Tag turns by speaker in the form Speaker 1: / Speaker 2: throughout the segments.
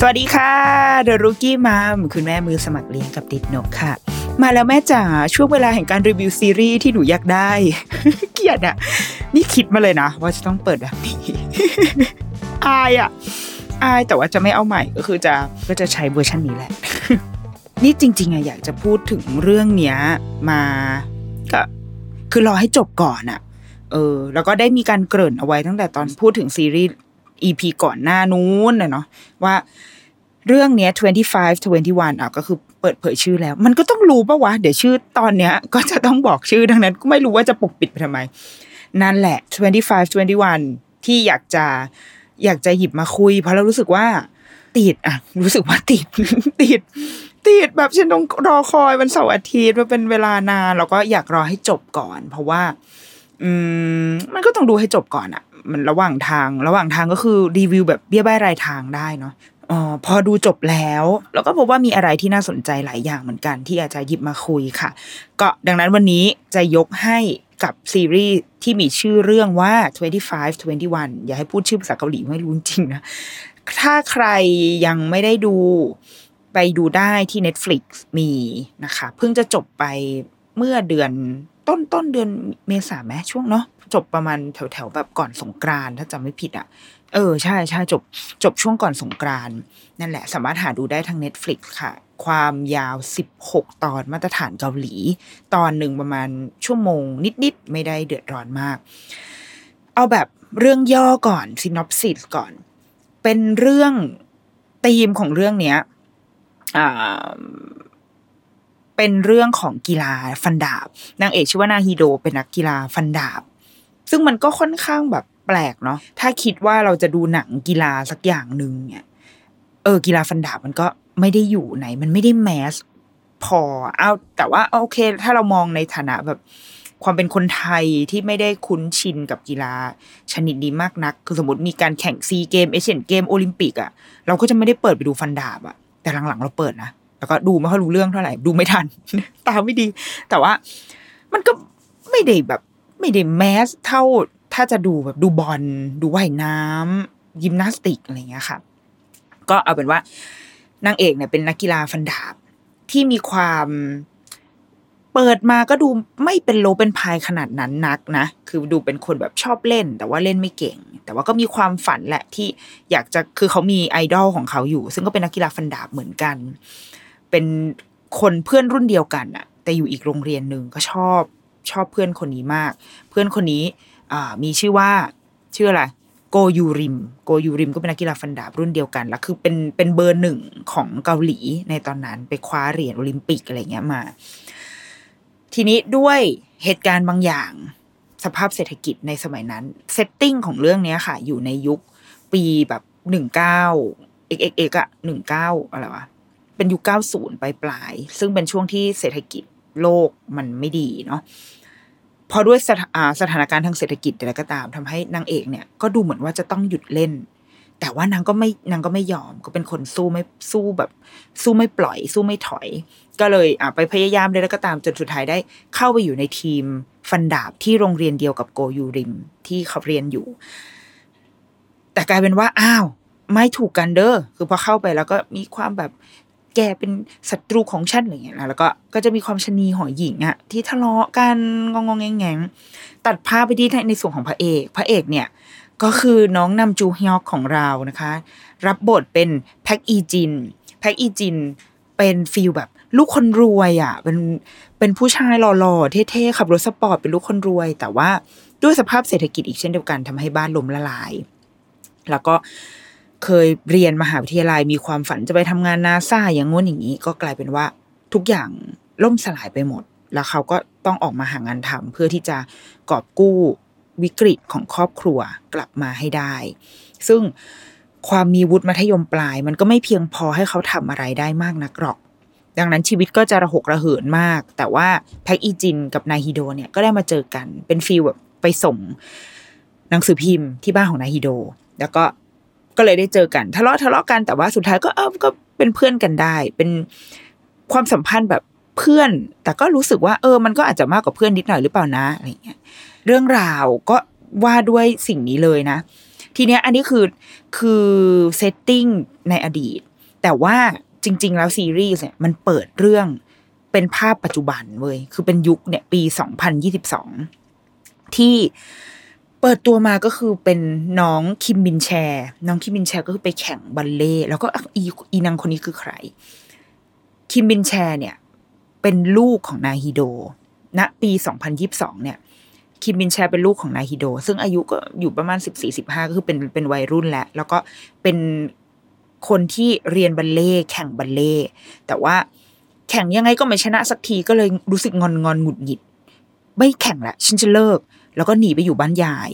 Speaker 1: สวัสดีค่ะเดรุกี้มัมคุณแม่มือสมัครเลี้ยงกับนิดนกค่ะ มาแล้วแม่จ๋าช่วงเวลาแห่งการรีวิวซีรีส์ที่หนูอยากได้ เกลียดอะนี่คิดมาเลยนะ ว่าจะต้องเปิดแบบนี้อายอะอายแต่ว่าจะไม่เอาใหม่ก็คือจะก็จะใช้เวอร์ชันนี้แหละ นี่จริง ๆอะอยากจะพูดถึงเรื่องเนี้ย มาก็คือรอให้จบก่อนอะเออ แล้วก็ได้มีการเกริ่นเอาไว้ตั้งแต่ตอนพูดถึงซีรีส์ EP ก่อนหน้านู้นนะเนาะว่าเรื่องเนี้ย25 21อะก็คือเปิดเผยชื่อแล้ว มันก็ต้องรู้ปะวะ เดี๋ยวชื่อตอนเนี้ย ก็จะต้องบอกชื่อดังนั้น ก็ไม่รู้ว่าจะปกปิดไปทำไม นั่นแหละ25 21ที่อยากจะอยากจะหยิบมาคุย เพราะเรารู้สึกว่าติดอะ รู้สึกว่าติดติดติดแบบฉันต้องรอคอยวันเสาร์อาทิตย์มาเป็นเวลานานแล้วก็อยากรอให้จบก่อน เพราะว่า อืมมันก็ต้องดูให้จบก่อนอะ มันระหว่างทาง ระหว่างทางก็คือรีวิวแบบเบี้ยใบรายทางได้เนาะอ๋อพอดูจบแล้ว แล้วก็พบว่ามีอะไรที่น่าสนใจหลายอย่างเหมือนกัน ที่อาจจะหยิบมาคุยค่ะ ก็ดังนั้นวันนี้จะยกให้กับซีรีส์ที่มีชื่อเรื่องว่า 25 21 อย่าให้พูดชื่อภาษาเกาหลีไม่รู้จริงนะ ถ้าใครยังไม่ได้ดูไปดูได้ที่ Netflix มีนะคะ เพิ่งจะจบไปเมื่อเดือน ต้นต้นเดือนเมษาไหมช่วงเนาะจบประมาณแถวแถวแบบก่อนสงกรานถ้าจำไม่ผิดอะ เออใช่ใช่จบจบช่วงก่อนสงกรานนั่นแหละ สามารถหาดูได้ทาง Netflix ค่ะ ความยาว 16 ตอนมาตรฐานเกาหลี ตอนหนึ่งประมาณชั่วโมง นิดๆ ไม่ได้เดือดร้อนมาก เอาแบบเรื่องย่อก่อนซินอปซิสก่อน เป็นเรื่องธีมของเรื่องเนี้ยอ่า เป็นเรื่องของกีฬาฟันดาบ นางเอกชื่อว่านาฮิโดเป็นนักกีฬาฟันดาบ ซึ่งมันก็ค่อนข้างแบบแปลกเนาะถ้าคิดว่าเราจะดูหนังกีฬาสักอย่างหนึ่งเนี่ยเออกีฬาฟันดาบมันก็ไม่ได้อยู่ไหน มันไม่ได้แมสพอเอาแต่ว่าโอเค ถ้าเรามองในฐานะแบบความเป็นคนไทยที่ไม่ได้คุ้นชินกับกีฬาชนิดนี้มากนัก คือสมมติมีการแข่งซีเกมเอเชียนเกมโอลิมปิกอะเราก็จะไม่ได้เปิดไปดูฟันดาบอะแต่หลังๆ เราเปิดนะ แล้วก็ดูไม่ค่อยรู้เรื่องเท่าไหร่ดูไม่ทัน ตาไม่ดี แต่ว่ามันก็ไม่ได้แบบ ไม่ได้ mass เท่าถ้าจะดูแบบดูบอลดูว่ายน้ำยิมนาสติกอะไรอย่างเงี้ยค่ะ ก็เอาเป็นว่านางเอกเนี่ยเป็นนักกีฬาฟันดาบที่มีความเปิดมาก็ดูไม่เป็นโลเป็นพายขนาดนั้นนักนะ คือดูเป็นคนแบบชอบเล่น แต่ว่าเล่นไม่เก่ง แต่ว่าก็มีความฝันแหละที่อยากจะคือเขามีไอดอลของเขาอยู่ ซึ่งก็เป็นนักกีฬาฟันดาบเหมือนกัน เป็นคนเพื่อนรุ่นเดียวกันอะแต่อยู่อีกโรงเรียนหนึ่งก็ชอบชอบเพื่อนคนนี้มาก เพื่อนคนนี้มีชื่อว่าชื่ออะไรโกยูริมโกยูริมก็เป็นนักกีฬาฟันดาบรุ่นเดียวกัน แล้วคือเป็นเป็นเบอร์หนึ่งของเกาหลีในตอนนั้นไปคว้าเหรียญโอลิมปิกอะไรเงี้ยมา ทีนี้ด้วยเหตุการณ์บางอย่างสภาพเศรษฐกิจในสมัยนั้น setting ของเรื่องนี้ค่ะ อยู่ในยุคปีแบบหนึ่งเก้า X X X อะหนึ่งเก้าอะไรวะ เป็นยุคเก้าศูนย์ปลายปลายซึ่งเป็นช่วงที่เศรษฐกิจโลกมันไม่ดีเนาะพอด้วยสถาสถานการณ์ทางเศรษฐกิจอะไรก็ตามทำให้นางเอกเนี่ยก็ดูเหมือนว่าจะต้องหยุดเล่น แต่ว่านางก็ไม่นางก็ไม่ยอมก็เป็นคนสู้ไม่สู้แบบ สู้ไม่ปล่อย สู้ไม่ถอย ก็เลยอะไปพยายามเลยแล้วก็ตามจนสุดท้ายได้เข้าไปอยู่ในทีมฟันดาบที่โรงเรียนเดียวกับโกยูริมที่เขาเรียนอยู่ แต่กลายเป็นว่าอ้าวไม่ถูกกันเด้อคือพอเข้าไปแล้วก็มีความแบบ แกเป็นศัตรูของฉันอะไรเงี้ยนะแล้วก็ก็จะมีความชนีหอยหญิงอะที่ทะเลาะกันงองงแงงแงงตัดภาพไปที่ในส่วนของพระเอก พระเอกเนี่ยก็คือน้องนัมจูฮยอกของเรานะคะ รับบทเป็นแพ็กอีจินแพ็กอีจินเป็น feel แบบลูกคนรวยอะเป็นเป็นผู้ชายหล่อๆเท่ๆขับรถสปอร์ตเป็นลูกคนรวย แต่ว่าด้วยสภาพเศรษฐกิจอีกเช่นเดียวกันทำให้บ้านล้มละลาย แล้วก็ เคยเรียนมหาวิทยาลัยมีความฝันจะไปทำงานนาซาอย่างงู้นอย่างนี้ ก็กลายเป็นว่าทุกอย่างล่มสลายไปหมด แล้วเขาก็ต้องออกมาหางานทำเพื่อที่จะกอบกู้วิกฤตของครอบครัวกลับมาให้ได้ ซึ่งความมีวุฒิมัธยมปลาย มันก็ไม่เพียงพอให้เขาทำอะไรได้มากนักหรอก ดังนั้นชีวิตก็จะระหกระเหินมาก แต่ว่าแพ็กอีจินกับนายฮิโดเนี่ยก็ได้มาเจอกันเป็นฟีลแบบไปส่งหนังสือพิมพ์ที่บ้านของนายฮิโด แล้วก็ ก็เลยได้เจอกัน ทะเลาะทะเลาะกันแต่ว่าสุดท้ายก็เออก็เป็นเพื่อนกันได้ เป็นความสัมพันธ์แบบเพื่อน แต่ก็รู้สึกว่า เออ มันก็อาจจะมากกว่าเพื่อนนิดหน่อยหรือเปล่านะอะไรเงี้ยเรื่องราวก็ว่าด้วยสิ่งนี้เลยนะ ทีเนี้ยอันนี้คือคือเซตติ้งในอดีต แต่ว่าจริง ๆ แล้วซีรีส์เนี่ยมันเปิดเรื่องเป็นภาพปัจจุบันเว้ยคือเป็นยุคเนี่ยปี2022ที่ เปิดตัวมาก็คือเป็นน้องคิมบินแชร์น้องคิมบินแชร์ก็คือไปแข่งบัลเล่แล้วก็อีอีนางคนนี้คือใคร คิมบินแชร์เนี่ย เป็นลูกของนาฮิโด ณ ปี 2022 เนี่ย คิมบินแชร์เป็นลูกของนาฮิโด ซึ่งอายุก็อยู่ประมาณ 14-15 ก็คือเป็นเป็นวัยรุ่นแล้ว แล้วก็เป็นคนที่เรียนบัลเล่แข่งบัลเล่แต่ว่าแข่งยังไงก็ไม่ชนะสักทีก็เลยรู้สึกงอนงอนหงุดหงิด ไม่แข่งละฉันจะเลิก แล้วก็หนีไปอยู่บ้านยาย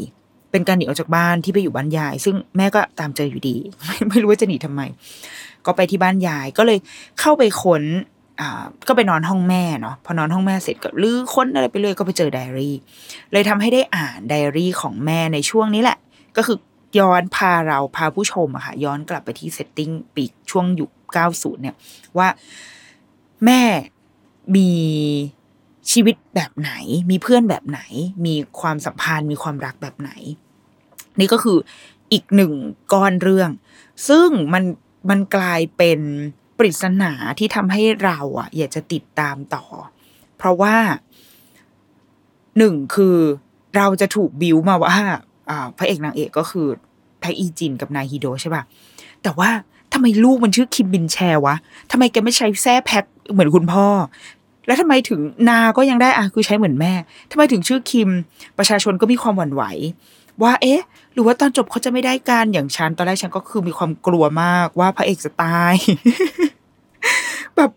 Speaker 1: เป็นการหนีออกจากบ้านที่ไปอยู่บ้านยาย ซึ่งแม่ก็ตามเจออยู่ดี ไม่ไม่รู้ว่าจะหนีทำไม ก็ไปที่บ้านยายก็เลยเข้าไปค้นอ่าก็ไปนอนห้องแม่เนาะพอนอนห้องแม่เสร็จก็รื้อค้นอะไรไปเลยก็ไปเจอไดอารี่ เลยทำให้ได้อ่านไดอารี่ของแม่ในช่วงนี้แหละ ก็คือย้อนพาเราพาผู้ชมอะค่ะย้อนกลับไปที่ setting ปีช่วงยุค90เนี่ยว่าแม่มี ชีวิตแบบไหน มีเพื่อนแบบไหน มีความสัมพันธ์ มีความรักแบบไหน นี่ก็คืออีกหนึ่งก้อนเรื่อง ซึ่งมันมันกลายเป็นปริศนาที่ทำให้เราอะ อยากจะติดตามต่อ เพราะว่าหนึ่งคือเราจะถูกบิวมาว่าพระเอกนางเอกก็คือแพ็กอีจินกับนายฮิโดใช่ป่ะ แต่ว่าทำไมลูกมันชื่อคิมบินแชวะทำไมแกไม่ใช้แซ่แพ็กเหมือนคุณพ่อ แล้วทำไมถึงนาก็ยังได้อะคือใช้เหมือนแม่ทำไมถึงชื่อคิม ประชาชนก็มีความหวั่นไหว ว่า เอ๊ะ หรือว่าตอนจบเขาจะไม่ได้การอย่างฉันตอนแรกฉันก็คือมีความกลัวมากว่าพระเอกจะตาย แบบ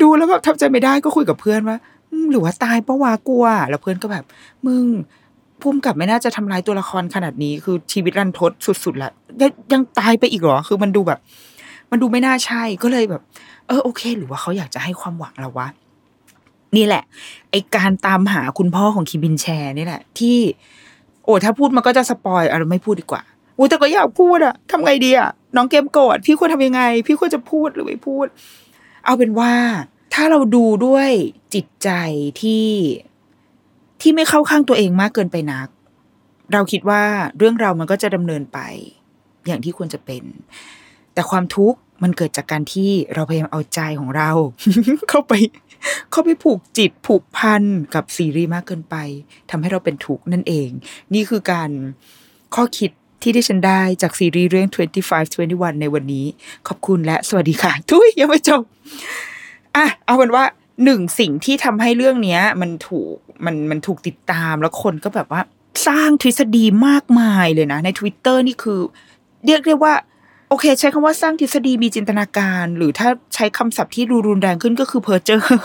Speaker 1: ดูแล้วแบบทำใจไม่ได้ก็คุยกับเพื่อนว่าหรือว่าตายปะวะกลัว แล้วเพื่อนก็แบบ มึงพุ่มกับไม่น่าจะทำร้ายตัวละครขนาดนี้ คือชีวิตรันทดสุดๆละยยังตายไปอีกเหรอ คือมันดูแบบ มันดูไม่น่าใช่ก็เลยแบบ เออโอเค หรือว่าเขาอยากจะให้ความหวังเราวะ นี่แหละ ไอการตามหาคุณพ่อของคิมบินแชร์นี่แหละ ที่ โอ้ถ้าพูดมันก็จะสปอยอะไรไม่พูดดีกว่าโอ้แต่ก็อยากพูดอะทำไงดีอะน้องเกมโกรธพี่ควรทำยังไง พี่ควรจะพูดหรือไม่พูด เอาเป็นว่า ถ้าเราดูด้วยจิตใจที่ที่ไม่เข้าข้างตัวเองมากเกินไปนัก เราคิดว่าเรื่องเรามันก็จะดำเนินไป อย่างที่ควรจะเป็น แต่ความทุกข์มันเกิดจากการที่เราพยายามเอาใจของเรา เข้าไป เขาไปผูกจิตผูกพันกับซีรีส์มากเกินไปทำให้เราเป็นทุกข์นั่นเอง นี่คือการข้อคิดที่ได้ฉันได้จากซีรีส์เรื่อง 25 21 ในวันนี้ ขอบคุณและสวัสดีค่ะ ทุยยังไม่จบอะเอาเป็นว่าหนึ่งสิ่งที่ทำให้เรื่องเนี้ยมันถูกมันมันถูกติดตามแล้วคนก็แบบว่า สร้างทฤษฎีมากมายเลยนะ ใน Twitter นี่คือ เรียกได้ว่า โอเค ใช้คำว่าสร้างทฤษฎีมีจินตนาการ หรือถ้าใช้คำศัพท์ที่ดูรุนแรงขึ้นก็คือเพอร์เจอร์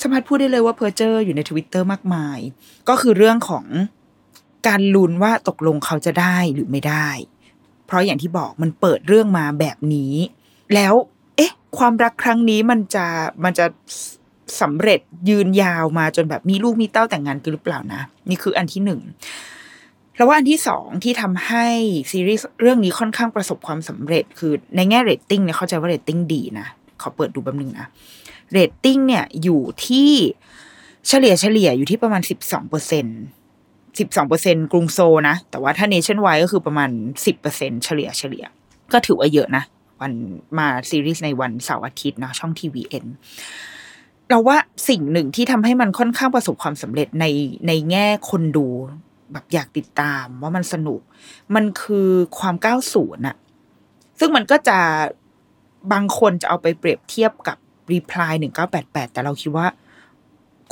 Speaker 1: สามารถพูดได้เลยว่าเพ้อเจ้ออยู่ในทวิตเตอร์มากมาย ก็คือเรื่องของการลุ้นว่าตกลงเขาจะได้หรือไม่ได้ เพราะอย่างที่บอกมันเปิดเรื่องมาแบบนี้ แล้ว เอ๊ะ ความรักครั้งนี้มันจะมันจะสำเร็จยืนยาวมาจนแบบมีลูกมีเต้าแต่งงานกันหรือเปล่านะ นี่คืออันที่หนึ่ง แล้วว่าอันที่สองที่ทำให้ซีรีส์เรื่องนี้ค่อนข้างประสบความสำเร็จ คือในแง่เรตติ้งเนี่ยเข้าใจว่าเรตติ้งดีนะขอเปิดดูแป๊บนึงนะเรตติ้งเนี่ยอยู่ที่เฉลี่ยเฉลี่ยอยู่ที่ประมาณสิบสองเปอร์เซ็นสิบสองเปอร์เซ็นกรุงโซนะ แต่ว่าถ้าเนชั่นไวก็คือประมาณสิบเปอร์เซ็นเฉลี่ยเฉลี่ย ก็ถือว่าเยอะนะ วันมาซีรีส์ในวันเสาร์อาทิตย์นะช่องทีวีเอ็นเราว่าสิ่งหนึ่งที่ทำให้มันค่อนข้างประสบความสำเร็จในในแง่คนดู แบบอยากติดตามว่ามันสนุก มันคือความก้าวสูนอะซึ่งมันก็จะบางคนจะเอาไปเปรียบเทียบกับรีプライหนึ่งเก้าแปดแปดแต่เราคิดว่า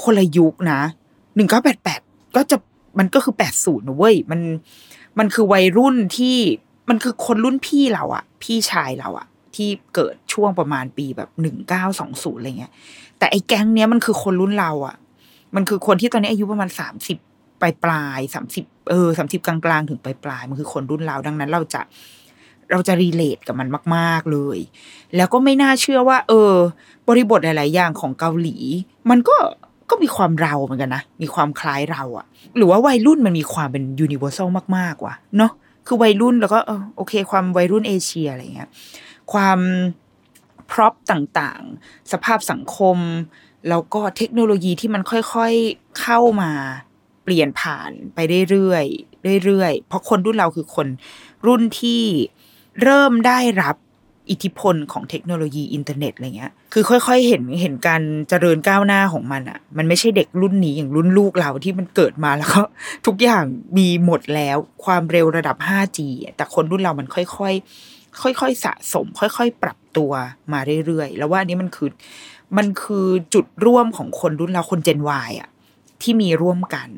Speaker 1: คนละยุคนะหนึ่งเก้าแปดแปดก็จะมันก็คือแปดศูนย์นะเว้ยมันมันคือวัยรุ่นที่มันคือคนรุ่นพี่เราอะพี่ชายเราอะที่เกิดช่วงประมาณปีแบบหนึ่งเก้าสองศูนย์อะไรเงี้ย แต่ไอ้แก๊งเนี้ยมันคือคนรุ่นเราอะมันคือคนที่ตอนนี้อายุประมาณสามสิบ ปลายปลายสามสิบเออสามสิบกลางกลางๆถึงปลายปลายมันคือคนรุ่นเราดังนั้น เราจะเราจะรีเลทกับมันมาก ๆเลย แล้วก็ไม่น่าเชื่อว่า เออ บริบทหลาย ๆ อย่างของเกาหลี มันก็ก็มีความเราเหมือนกันนะ มีความคล้ายเราอะหรือว่าวัยรุ่นมันมีความเป็น universal มากๆว่ะเนาะคือวัยรุ่นแล้วก็โอเค ความวัยรุ่นเอเชียอะไรเงี้ยความ prop ต่างๆ สภาพสังคม แล้วก็เทคโนโลยีที่มันค่อยๆเข้ามา เปลี่ยนผ่านไปเรื่อยๆเรื่อยๆเพราะคนรุ่นเราคือคนรุ่นที่เริ่มได้รับอิทธิพลของเทคโนโลยีอินเทอร์เน็ตอะไรเงี้ย คือค่อย ๆ เห็นเห็นการเจริญก้าวหน้าของมันอะ่ะ มันไม่ใช่เด็กรุ่นนี้อย่างรุ่นลูกเราที่มันเกิดมาแล้วก็ทุกอย่างมีหมดแล้ว ความเร็วระดับ 5G แต่คนรุ่นเรามันค่อยๆ ค่อยๆ สะสม ค่อย ๆ ปรับตัวมาเรื่อยๆ แล้วว่าอันนี้มันคือ มันคือจุดร่วมของคนรุ่นเราคนเจน Y อะ ที่มีร่วมกัน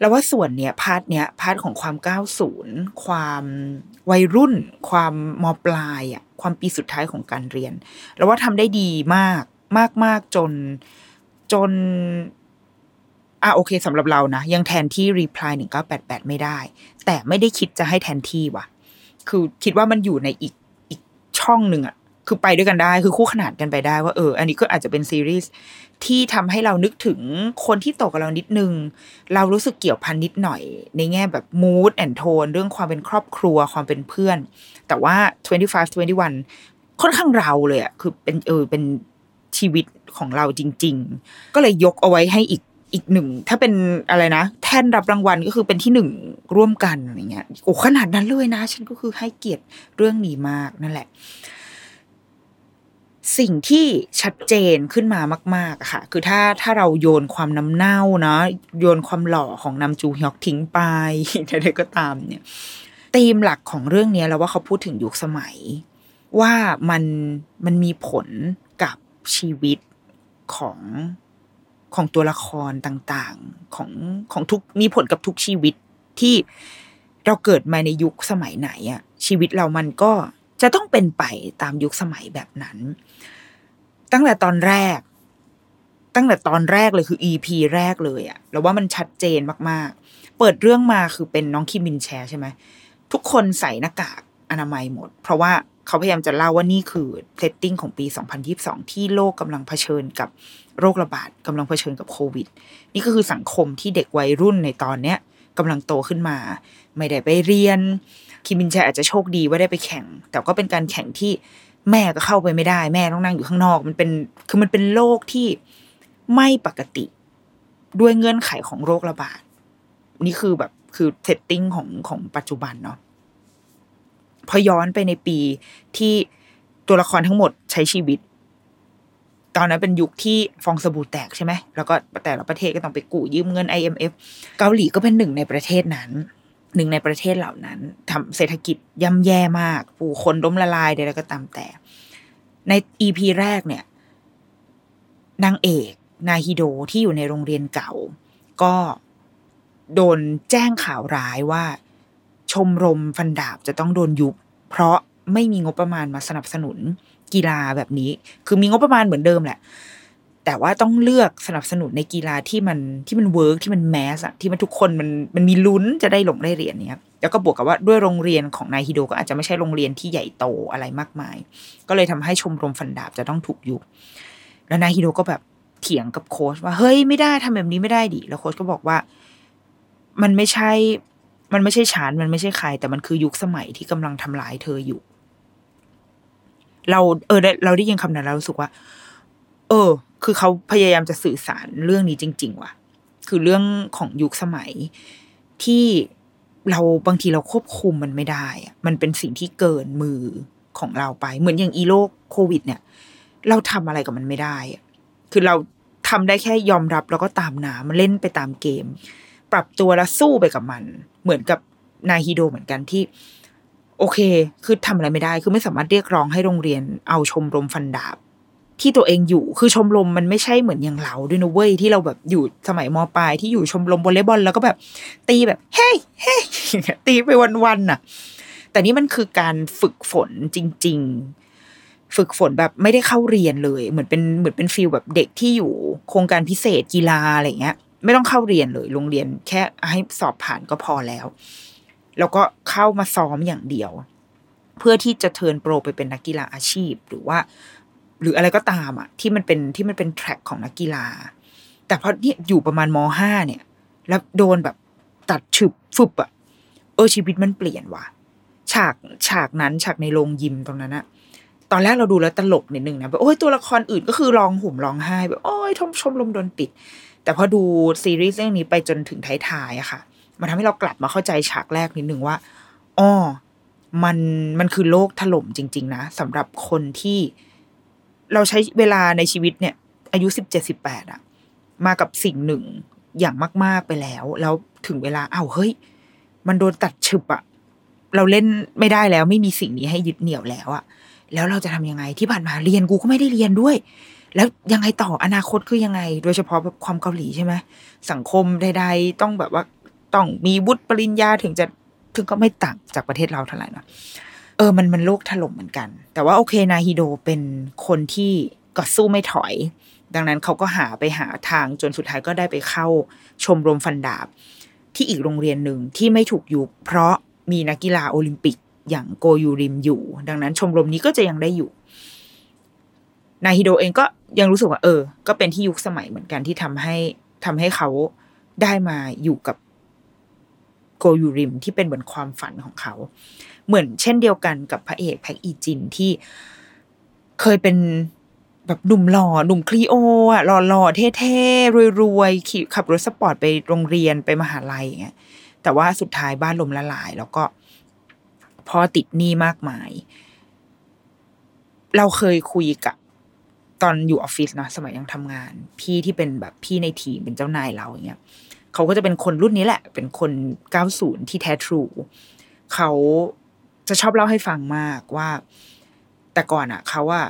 Speaker 1: แล้วว่าส่วนเนี้ย part เนี้ย part ของความเก้าศูนย์ความวัยรุ่น ความมปลายอะความปีสุดท้ายของการเรียน แล้วว่าทำได้ดีมากมากมากจนจนอะโอเคสำหรับเรานะ ยังแทนที่ reply หนึ่งเก้าแปดแปดไม่ได้ แต่ไม่ได้คิดจะให้แทนที่ว่ะ คือคิดว่ามันอยู่ในอีกอีกช่องหนึ่งอะคือไปด้วยกันได้ คือคู่ขนานกันไปได้ว่าเออ อันนี้ก็อาจจะเป็นซีรีส์ ที่ทำให้เรานึกถึงคนที่โตกับเรานิดนึง เรารู้สึกเกี่ยวพันนิดหน่อย ในแง่แบบ mood and tone เรื่องความเป็นครอบครัวความเป็นเพื่อน แต่ว่า 25 21 ค่อนข้างเราเลยอะคือเป็นเออเป็นชีวิตของเราจริง ๆ ก็เลยยกเอาไว้ให้อีกอีกหนึ่ง ถ้าเป็นอะไรนะ แท่นรับรางวัลก็คือเป็นที่หนึ่งร่วมกันอะไรเงี้ยโอ้ขนาดนั้นเลยนะ ฉันก็คือให้เกียรติเรื่องนี้มากนั่นแหละ สิ่งที่ชัดเจนขึ้นมามากๆอะค่ะ คือถ้าถ้าเราโยนความน้ำเน่าเนาะโยนความหล่อของนำจูฮยอกทิ้งไปใดๆก็ตามเนี่ยธีมหลักของเรื่องนี้ยเราว่าเขาพูดถึงยุคสมัย ว่ามันมันมีผลกับชีวิตของของตัวละครต่างๆ ของของทุกมีผลกับทุกชีวิตที่เราเกิดมาในยุคสมัยไหนอะชีวิตเรามันก็ จะต้องเป็นไปตามยุคสมัยแบบนั้น ตั้งแต่ตอนแรก ตั้งแต่ตอนแรกเลยคือ EP แรกเลยอะเราว่ามันชัดเจนมากๆ เปิดเรื่องมาคือเป็นน้องคิมมินแชร์ใช่ไหมทุกคนใส่หน้ากากอนามัยหมด เพราะว่าเขาพยายามจะเล่าว่านี่คือเซตติ้งของปี 2022 ที่โลกกำลังเผชิญกับโรคระบาดกำลังเผชิญกับโควิด นี่ก็คือสังคมที่เด็กวัยรุ่นในตอนเนี้ยกำลังโตขึ้นมา ไม่ได้ไปเรียน คิมมินแชอาจจะโชคดีว่าได้ไปแข่ง แต่ก็เป็นการแข่งที่แม่ก็เข้าไปไม่ได้ แม่ต้องนั่งอยู่ข้างนอก มันเป็นคือมันเป็นโลกที่ไม่ปกติ ด้วยเงื่อนไขของโรคระบาดนี่คือแบบคือเซตติ้งของของปัจจุบันเนาะพอย้อนไปในปีที่ตัวละครทั้งหมดใช้ชีวิต ตอนนั้นเป็นยุคที่ฟองสบู่แตกใช่ไหมแล้วก็แต่ละประเทศก็ต้องไปกู้ยืมเงิน IMF เกาหลีก็เป็นหนึ่งในประเทศนั้น หนึ่งในประเทศเหล่านั้นทำเศรษฐกิจย่ำแย่มากผู้คนล้มละลายใดๆก็ตามแต่ ใน EP แรกเนี่ยนางเอกนาฮิโดที่อยู่ในโรงเรียนเก่า ก็โดนแจ้งข่าวร้ายว่า ชมรมฟันดาบจะต้องโดนยุบ เพราะไม่มีงบประมาณมาสนับสนุนกีฬาแบบนี้ คือมีงบประมาณเหมือนเดิมแหละ แต่ว่าต้องเลือกสนับสนุนในกีฬาที่มันที่มัน work ที่มัน mass อะที่มันทุกคนมันมันมีลุ้นจะได้ลงได้เหรียญเนี้ยแล้วก็บวกกับว่าด้วยโรงเรียนของนาฮีโดก็อาจจะไม่ใช่โรงเรียนที่ใหญ่โตอะไรมากมาย ก็เลยทำให้ชมรมฟันดาบจะต้องถูกยุบแล้วนาฮีโดก็แบบเถียงกับโค้ชว่าเฮ้ยไม่ได้ทำแบบนี้ไม่ได้ดิแล้วโค้ชก็บอกว่า มันไม่ใช่ มันไม่ใช่ฉันมันไม่ใช่ใคร แต่มันคือยุคสมัยที่กำลังทำลายเธออยู่ เราเออเราได้ยินคำนั้นเรารู้สึกว่า เออ คือเขาพยายามจะสื่อสารเรื่องนี้จริง ๆ ว่ะ คือเรื่องของยุคสมัยที่เราบางทีเราควบคุมมันไม่ได้อะมันเป็นสิ่งที่เกินมือของเราไป เหมือนอย่างอีโรคโควิด เนี่ย เราทำอะไรกับมันไม่ได้อะคือเราทำได้แค่ยอมรับแล้วก็ตามน้ำมันเล่นไปตามเกม ปรับตัวแล้วสู้ไปกับมัน เหมือนกับนายฮิโดเหมือนกันที่ โอเค คือทำอะไรไม่ได้ คือไม่สามารถเรียกร้องให้โรงเรียนเอาชมรมฟันดาบ ที่ตัวเองอยู่ คือชมรมมันไม่ใช่เหมือนอย่างเราด้วยนะเว้ยที่เราแบบอยู่สมัยมปลายที่อยู่ชมรมวอลเลย์บอลแล้วก็แบบ ตีแบบเฮ้ยเฮ้ยอย่างเงี้ยตีไปวันๆน่ะ แต่นี่มันคือการฝึกฝนจริง ๆ ฝึกฝนแบบไม่ได้เข้าเรียนเลย เหมือนเป็นเหมือนเป็นฟิลแบบเด็กที่อยู่ โครงการพิเศษกีฬาอะไรเงี้ย ไม่ต้องเข้าเรียนเลยโรงเรียนแค่ให้สอบผ่านก็พอแล้ว แล้วก็เข้ามาซ้อมอย่างเดียว เพื่อที่จะเทิร์นโปรไปเป็นนักกีฬาอาชีพหรือว่า หรืออะไรก็ตามอะ ที่มันเป็นที่มันเป็นแทร็กของนักกีฬา แต่พอเนี่ยอยู่ประมาณมห้าเนี่ย แล้วโดนแบบตัดฉึบฟึบอะเออชีวิตมันเปลี่ยนว่ะ ฉากฉากนั้นฉากในโรงยิมตรงนั้นอะตอนแรกเราดูแล้วตลกนิดนึงนะแบบโอ้ยตัวละครอื่นก็คือร้องห่มร้องไห้แบบโอ้ยชมชมรมโดนปิด แต่พอดูซีรีส์เรื่องนี้ไปจนถึงท้ายๆอะค่ะ มันทำให้เรากลับมาเข้าใจฉากแรกนิดนึงว่าอ๋อมันมันคือโลกถล่มจริง ๆ นะสำหรับคนที่ เราใช้เวลาในชีวิตเนี่ย อายุสิบเจ็ดสิบแปดอะมากับสิ่งหนึ่งอย่างมาก ๆไปแล้ว แล้วถึงเวลาเอ้าเฮ้ย มันโดนตัดฉึบอะเราเล่นไม่ได้แล้วไม่มีสิ่งนี้ให้ยึดเหนี่ยวแล้วอะแล้วเราจะทำยังไงที่ผ่านมาเรียนกูก็ไม่ได้เรียนด้วย แล้วยังไงต่ออนาคตคือยังไง โดยเฉพาะแบบความเกาหลีใช่ไหมสังคมใดๆต้องแบบว่าต้องมีวุฒิปริญญาถึงจะถึงก็ไม่ต่างจากประเทศเราเท่าไหร่นะ เออมันมันโลกถล่มเหมือนกัน แต่ว่าโอเคนาฮิโดเป็นคนที่ก็สู้ไม่ถอย ดังนั้นเขาก็หาไปหาทางจนสุดท้ายก็ได้ไปเข้าชมรมฟันดาบ ที่อีกโรงเรียนหนึ่งที่ไม่ถูกยุบเพราะมีนักกีฬาโอลิมปิกอย่างโกยูริมอยู่ ดังนั้นชมรมนี้ก็จะยังได้อยู่ นาฮิโดเองก็ยังรู้สึกว่าเออ ก็เป็นที่ยุคสมัยเหมือนกันที่ทำให้ทำให้เขาได้มาอยู่กับโกยูริมที่เป็นเหมือนความฝันของเขา เหมือนเช่นเดียวกันกับพระเอกแพ็กอีจินที่เคยเป็นแบบหนุ่มหล่อหนุ่มคลีโออะหล่อหล่อเท่ๆรวยๆขี่ขับรถสปอร์ตไปโรงเรียนไปมหาลัยอย่างเงี้ยแต่ว่าสุดท้ายบ้านลมละลาย แล้วก็พอติดหนี้มากมาย เราเคยคุยกับตอนอยู่ออฟฟิศเนาะสมัยยังทำงาน พี่ที่เป็นแบบพี่ในทีมเป็นเจ้านายเราอย่างเงี้ยเขาก็จะเป็นคนรุ่นนี้แหละ เป็นคนเก้าศูนย์ที่แท้ทรูเขา จะชอบเล่าให้ฟังมากว่า แต่ก่อนอะ เขาว่า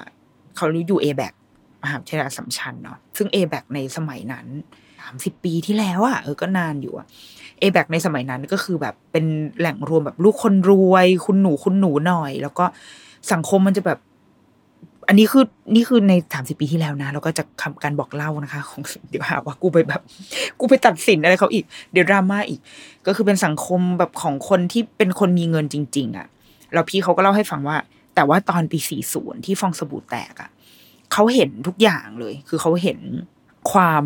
Speaker 1: เขารู้อยู่เอแบกมหาวิทยาลัยสัมชัญเนาะซึ่งเอแบกในสมัยนั้นสามสิบปีที่แล้วอะเออก็นานอยู่อะเอแบกในสมัยนั้นก็คือแบบเป็นแหล่งรวมแบบลูกคนรวย คุณหนูคุณหนูหน่อย แล้วก็สังคมมันจะแบบ อันนี้คือนี่คือในสามสิบปีที่แล้วนะแล้วก็จะทำการบอกเล่านะคะ ของเดี๋ยวหาว่ากูไปแบบ กูไปตัดสินอะไรเขาอีก เดี๋ยวดราม่าอีก ก็คือเป็นสังคมแบบของคนที่เป็นคนมีเงินจริง ๆ อะ แล้วพี่เขาก็เล่าให้ฟังว่า แต่ว่าตอนปีสี่ศูนย์ที่ฟองสบู่แตกอะเขาเห็นทุกอย่างเลย คือเขาเห็นความ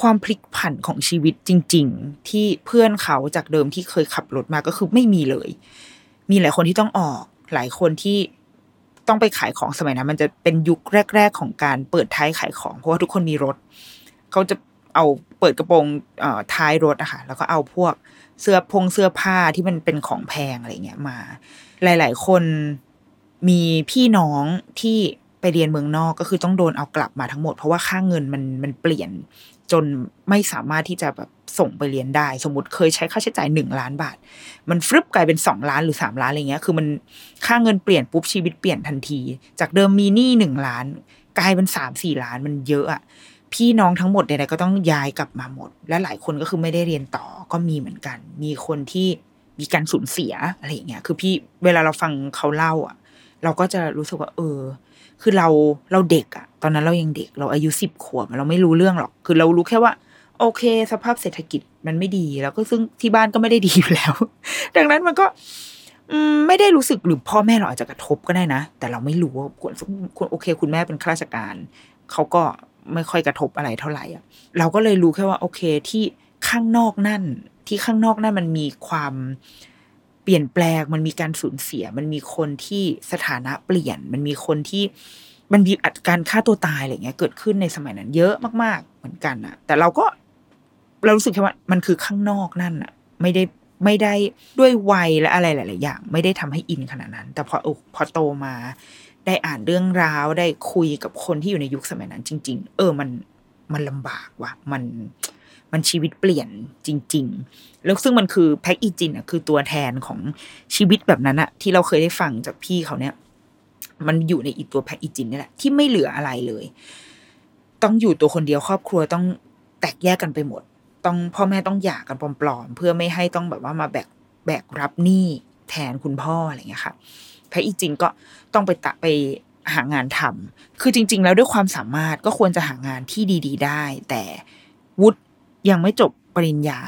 Speaker 1: ความพลิกผันของชีวิตจริง ๆ ที่เพื่อนเขาจากเดิมที่เคยขับรถมาก็คือไม่มีเลย มีหลายคนที่ต้องออก หลายคนที่ต้องไปขายของสมัยนั้น มันจะเป็นยุคแรก ๆ ของการเปิดท้ายขายของ เพราะว่าทุกคนมีรถ เขาจะ เอาเปิดกระโปรงท้ายรถอะค่ะแล้วก็เอาพวกเสื้อพงเสื้อผ้าที่มันเป็นของแพงอะไรเงี้ยมา หลาย ๆ คนมีพี่น้องที่ไปเรียนเมืองนอกก็คือต้องโดนเอากลับมาทั้งหมด เพราะว่าค่าเงินมันมันเปลี่ยนจนไม่สามารถที่จะแบบส่งไปเรียนได้ สมมติเคยใช้ค่าใช้จ่ายหนึ่งล้านบาท มันฟรึบกลายเป็นสองล้านหรือสามล้านอะไรเงี้ย คือมันค่าเงินเปลี่ยนปุ๊บชีวิตเปลี่ยนทันที จากเดิมมีหนี้หนึ่งล้าน กลายเป็นสามสี่ล้านมันเยอะอะ พี่น้องทั้งหมดใดๆก็ต้องย้ายกลับมาหมด และหลายคนก็คือไม่ได้เรียนต่อก็มีเหมือนกัน มีคนที่มีการสูญเสียอะไรอย่างเงี้ย คือพี่เวลาเราฟังเขาเล่า อะ เราก็จะรู้สึกว่า เออ คือเราเราเด็กอะตอนนั้นเรายังเด็ก เราอายุสิบขวบเราไม่รู้เรื่องหรอก คือเรารู้แค่ว่า โอเค สภาพเศรษฐกิจมันไม่ดี แล้วก็ซึ่งที่บ้านก็ไม่ได้ดีอยู่แล้ว ดังนั้นมันก็ไม่ได้รู้สึกหรือพ่อแม่เราอาจจะกระทบก็ได้นะ แต่เราไม่รู้ว่าคุณโอเค คุณแม่เป็นข้าราชการเขาก็ ไม่ค่อยกระทบอะไรเท่าไหร่อะเราก็เลยรู้แค่ว่า โอเคที่ข้างนอกนั่น ที่ข้างนอกนั่นมันมีความเปลี่ยนแปลง มันมีการสูญเสีย มันมีคนที่สถานะเปลี่ยน มันมีคนที่มันมีอัดการฆ่าตัวตายอะไรเงี้ย เกิดขึ้นในสมัยนั้น เยอะมาก ๆ เหมือนกันอะแต่เราก็เรารู้สึกแค่ว่ามันคือข้างนอกนั่นอะไม่ได้ไม่ได้ด้วยวัยและอะไรหลาย ๆ อย่าง ไม่ได้ทำให้อินขนาดนั้น แต่พอพอโตมา ได้อ่านเรื่องราว ได้คุยกับคนที่อยู่ในยุคสมัยนั้นจริง ๆ เออมันมันลำบากว่ะมันมันชีวิตเปลี่ยนจริง ๆ แล้วซึ่งมันคือแพ็กอีจินอะคือตัวแทนของชีวิตแบบนั้นอะที่เราเคยได้ฟังจากพี่เขาเนี่ย มันอยู่ในอีตัวแพ็กอีจินนี่แหละที่ไม่เหลืออะไรเลย ต้องอยู่ตัวคนเดียวครอบครัวต้องแตกแยกกันไปหมด ต้องพ่อแม่ต้องหย่ากันปลอมๆเพื่อไม่ให้ต้องแบบว่ามาแบกแบกรับหนี้แทนคุณพ่ออะไรอย่างเงี้ยค่ะ แพ็กอีจินก็ต้องไปตะไปหางานทำคือจริง ๆ แล้วด้วยความสามารถก็ควรจะหางานที่ดี ๆ ได้ แต่วุฒิยังไม่จบปริญญา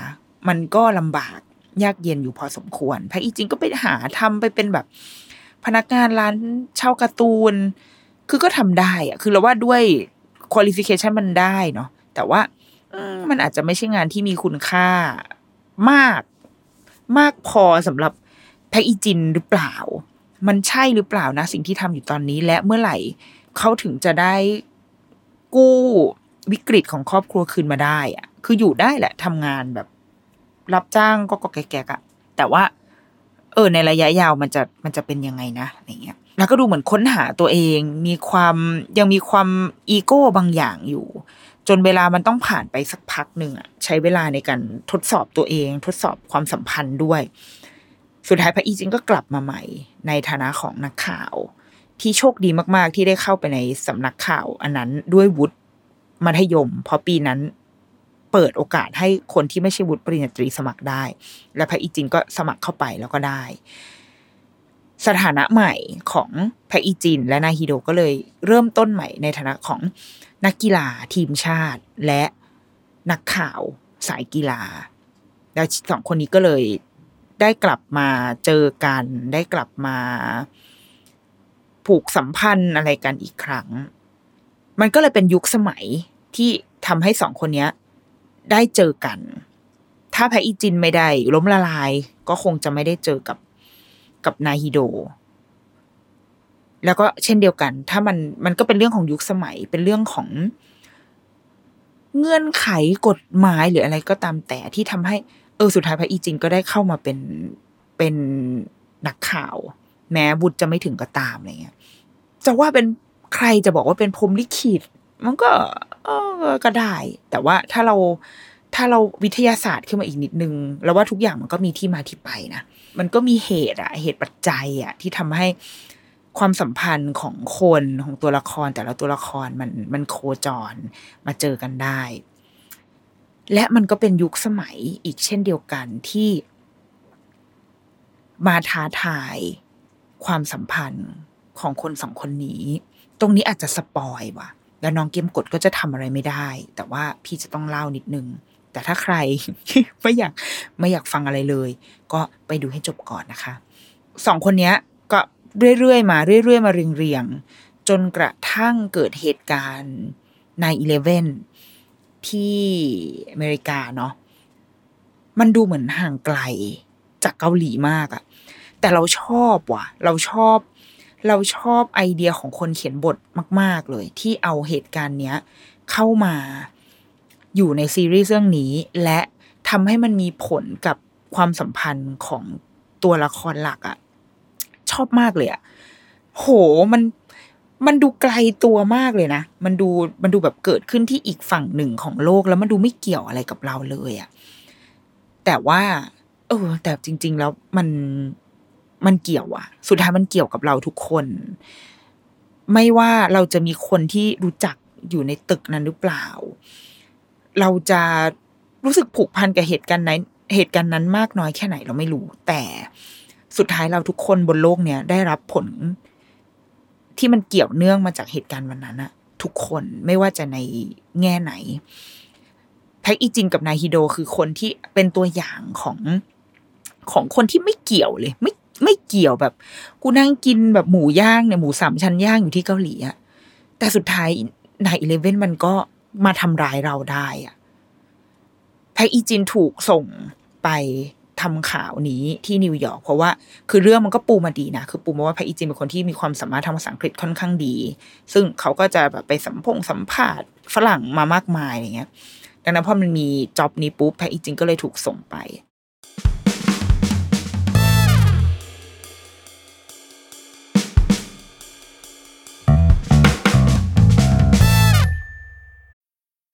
Speaker 1: มันก็ลำบากยากเย็นอยู่พอสมควรแพ็กอีจินก็ไปหาทำไปเป็นแบบ พนักงานร้านเช่าการ์ตูน คือก็ทำได้อะคือเราว่าด้วย qualification มันได้เนาะ แต่ว่ามันอาจจะไม่ใช่งานที่มีคุณค่ามาก มากพอสำหรับแพ็กอีจินหรือเปล่า มันใช่หรือเปล่านะ สิ่งที่ทำอยู่ตอนนี้และเมื่อไหร่เขาถึงจะได้กู้วิกฤตของครอบครัวคืนมาได้อะคืออยู่ได้แหละทำงานแบบ รับจ้างก็ก็แกๆอะแต่ว่า เออ ในระยะยาวมันจะมันจะเป็นยังไงนะอะไรเงี้ย แล้วก็ดูเหมือนค้นหาตัวเอง มีความยังมีความอีโก้บางอย่างอยู่ จนเวลามันต้องผ่านไปสักพักหนึ่งอะใช้เวลาในการทดสอบตัวเอง ทดสอบความสัมพันธ์ด้วย สุดท้ายพระอีจิงก็กลับมาใหม่ ในฐานะของนักข่าว ที่โชคดีมาก ๆ ที่ได้เข้าไปในสำนักข่าว อันนั้นด้วยวุฒิมัธยม เพราะปีนั้นเปิดโอกาสให้คนที่ไม่ใช่วุฒิปริญญาตรีสมัครได้ และพระอีจินก็สมัครเข้าไปแล้วก็ได้ สถานะใหม่ของพระอีจิน และนาฮิโดก็เลยเริ่มต้นใหม่ในฐานะของนักกีฬาทีมชาติและนักข่าวสายกีฬา แล้วสองคนนี้ก็เลย ได้กลับมาเจอกัน ได้กลับมา ผูกสัมพันธ์อะไรกันอีกครั้ง มันก็เลยเป็นยุคสมัยที่ทำให้สองคนนี้ได้เจอกัน ถ้าแพอีจินไม่ได้ ล้มละลายก็คงจะไม่ได้เจอกับกับนาฮิโด แล้วก็เช่นเดียวกัน ถ้ามันมันก็เป็นเรื่องของยุคสมัย เป็นเรื่องของเงื่อนไขกฎหมายหรืออะไรก็ตามแต่ที่ทำให้ ออสุดท้ายพระอีจินก็ได้เข้ามาเป็นเป็นนักข่าว แม้บุตรจะไม่ถึงก็ตามอะไรเงี้ยจะว่าเป็นใครจะบอกว่าเป็นพรมลิขิตมันก็เออก็ได้ แต่ว่าถ้าเราถ้าเราวิทยาศาสตร์ขึ้นมาอีกนิดนึง แล้วว่าทุกอย่างมันก็มีที่มาที่ไปนะมันก็มีเหตุอะเหตุปัจจัยอะที่ทำให้ความสัมพันธ์ของคนของตัวละครแต่ละตัวละครมันมันโคจรมาเจอกันได้ และมันก็เป็นยุคสมัยอีกเช่นเดียวกันที่ มาท้าทายความสัมพันธ์ของคนสองคนนี้ ตรงนี้อาจจะสปอยว่ะ แล้วน้องเกมกดก็จะทำอะไรไม่ได้ แต่ว่าพี่จะต้องเล่านิดนึง แต่ถ้าใคร ไม่อยากไม่อยากฟังอะไรเลย ก็ไปดูให้จบก่อนนะคะ สองคนนี้ก็เรื่อยๆมาเรื่อยๆมาเรียงๆจนกระทั่งเกิดเหตุการณ์ในอีเลเว่น ที่อเมริกาเนาะมันดูเหมือนห่างไกลจากเกาหลีมากอะแต่เราชอบว่ะ เราชอบ เราชอบไอเดียของคนเขียนบทมาก ๆ เลย ที่เอาเหตุการณ์เนี้ย เข้ามาอยู่ในซีรีส์เรื่องนี้ และทำให้มันมีผลกับความสัมพันธ์ของตัวละครหลักอะชอบมากเลยอะโหมัน มันดูไกลตัวมากเลยนะ มันดูมันดูแบบเกิดขึ้นที่อีกฝั่งหนึ่งของโลกแล้วมันดูไม่เกี่ยวอะไรกับเราเลยอะแต่ว่า เออ แต่จริง ๆ แล้วมันมันเกี่ยวอะสุดท้ายมันเกี่ยวกับเราทุกคน ไม่ว่าเราจะมีคนที่รู้จักอยู่ในตึกนั้นหรือเปล่า เราจะรู้สึกผูกพันกับเหตุการณ์นั้นเหตุการณ์นั้นมากน้อยแค่ไหนเราไม่รู้ แต่สุดท้ายเราทุกคนบนโลกเนี้ยได้รับผล ที่มันเกี่ยวเนื่องมาจากเหตุการณ์วันนั้นอะทุกคนไม่ว่าจะในแง่ไหนแพ็กอีจินกับนาฮีโดคือคนที่เป็นตัวอย่างของของคนที่ไม่เกี่ยวเลย ไม่ไม่เกี่ยวแบบ กูนั่งกินแบบหมูย่างเนี่ยหมูสามชั้นย่างอยู่ที่เกาหลีอะแต่สุดท้าย nine eleven มันก็มาทำร้ายเราได้อะแพ็กอีจินถูกส่งไป ทำข่าวนี้ที่นิวยอร์กเพราะว่าคือเรื่องมันก็ปูมาดีนะคือปูมาว่าแพ็กอีจินเป็นคนที่มีความสามารถทางภาษาอังกฤษค่อนข้างดี ซึ่งเขาก็จะแบบไปสัมพงสัมภาษณ์ฝรั่งมามากมายอย่างเงี้ยดังนั้นพอมันมีจ็อบนี้ปุ๊บพระอีจินก็เลยถูกส่งไป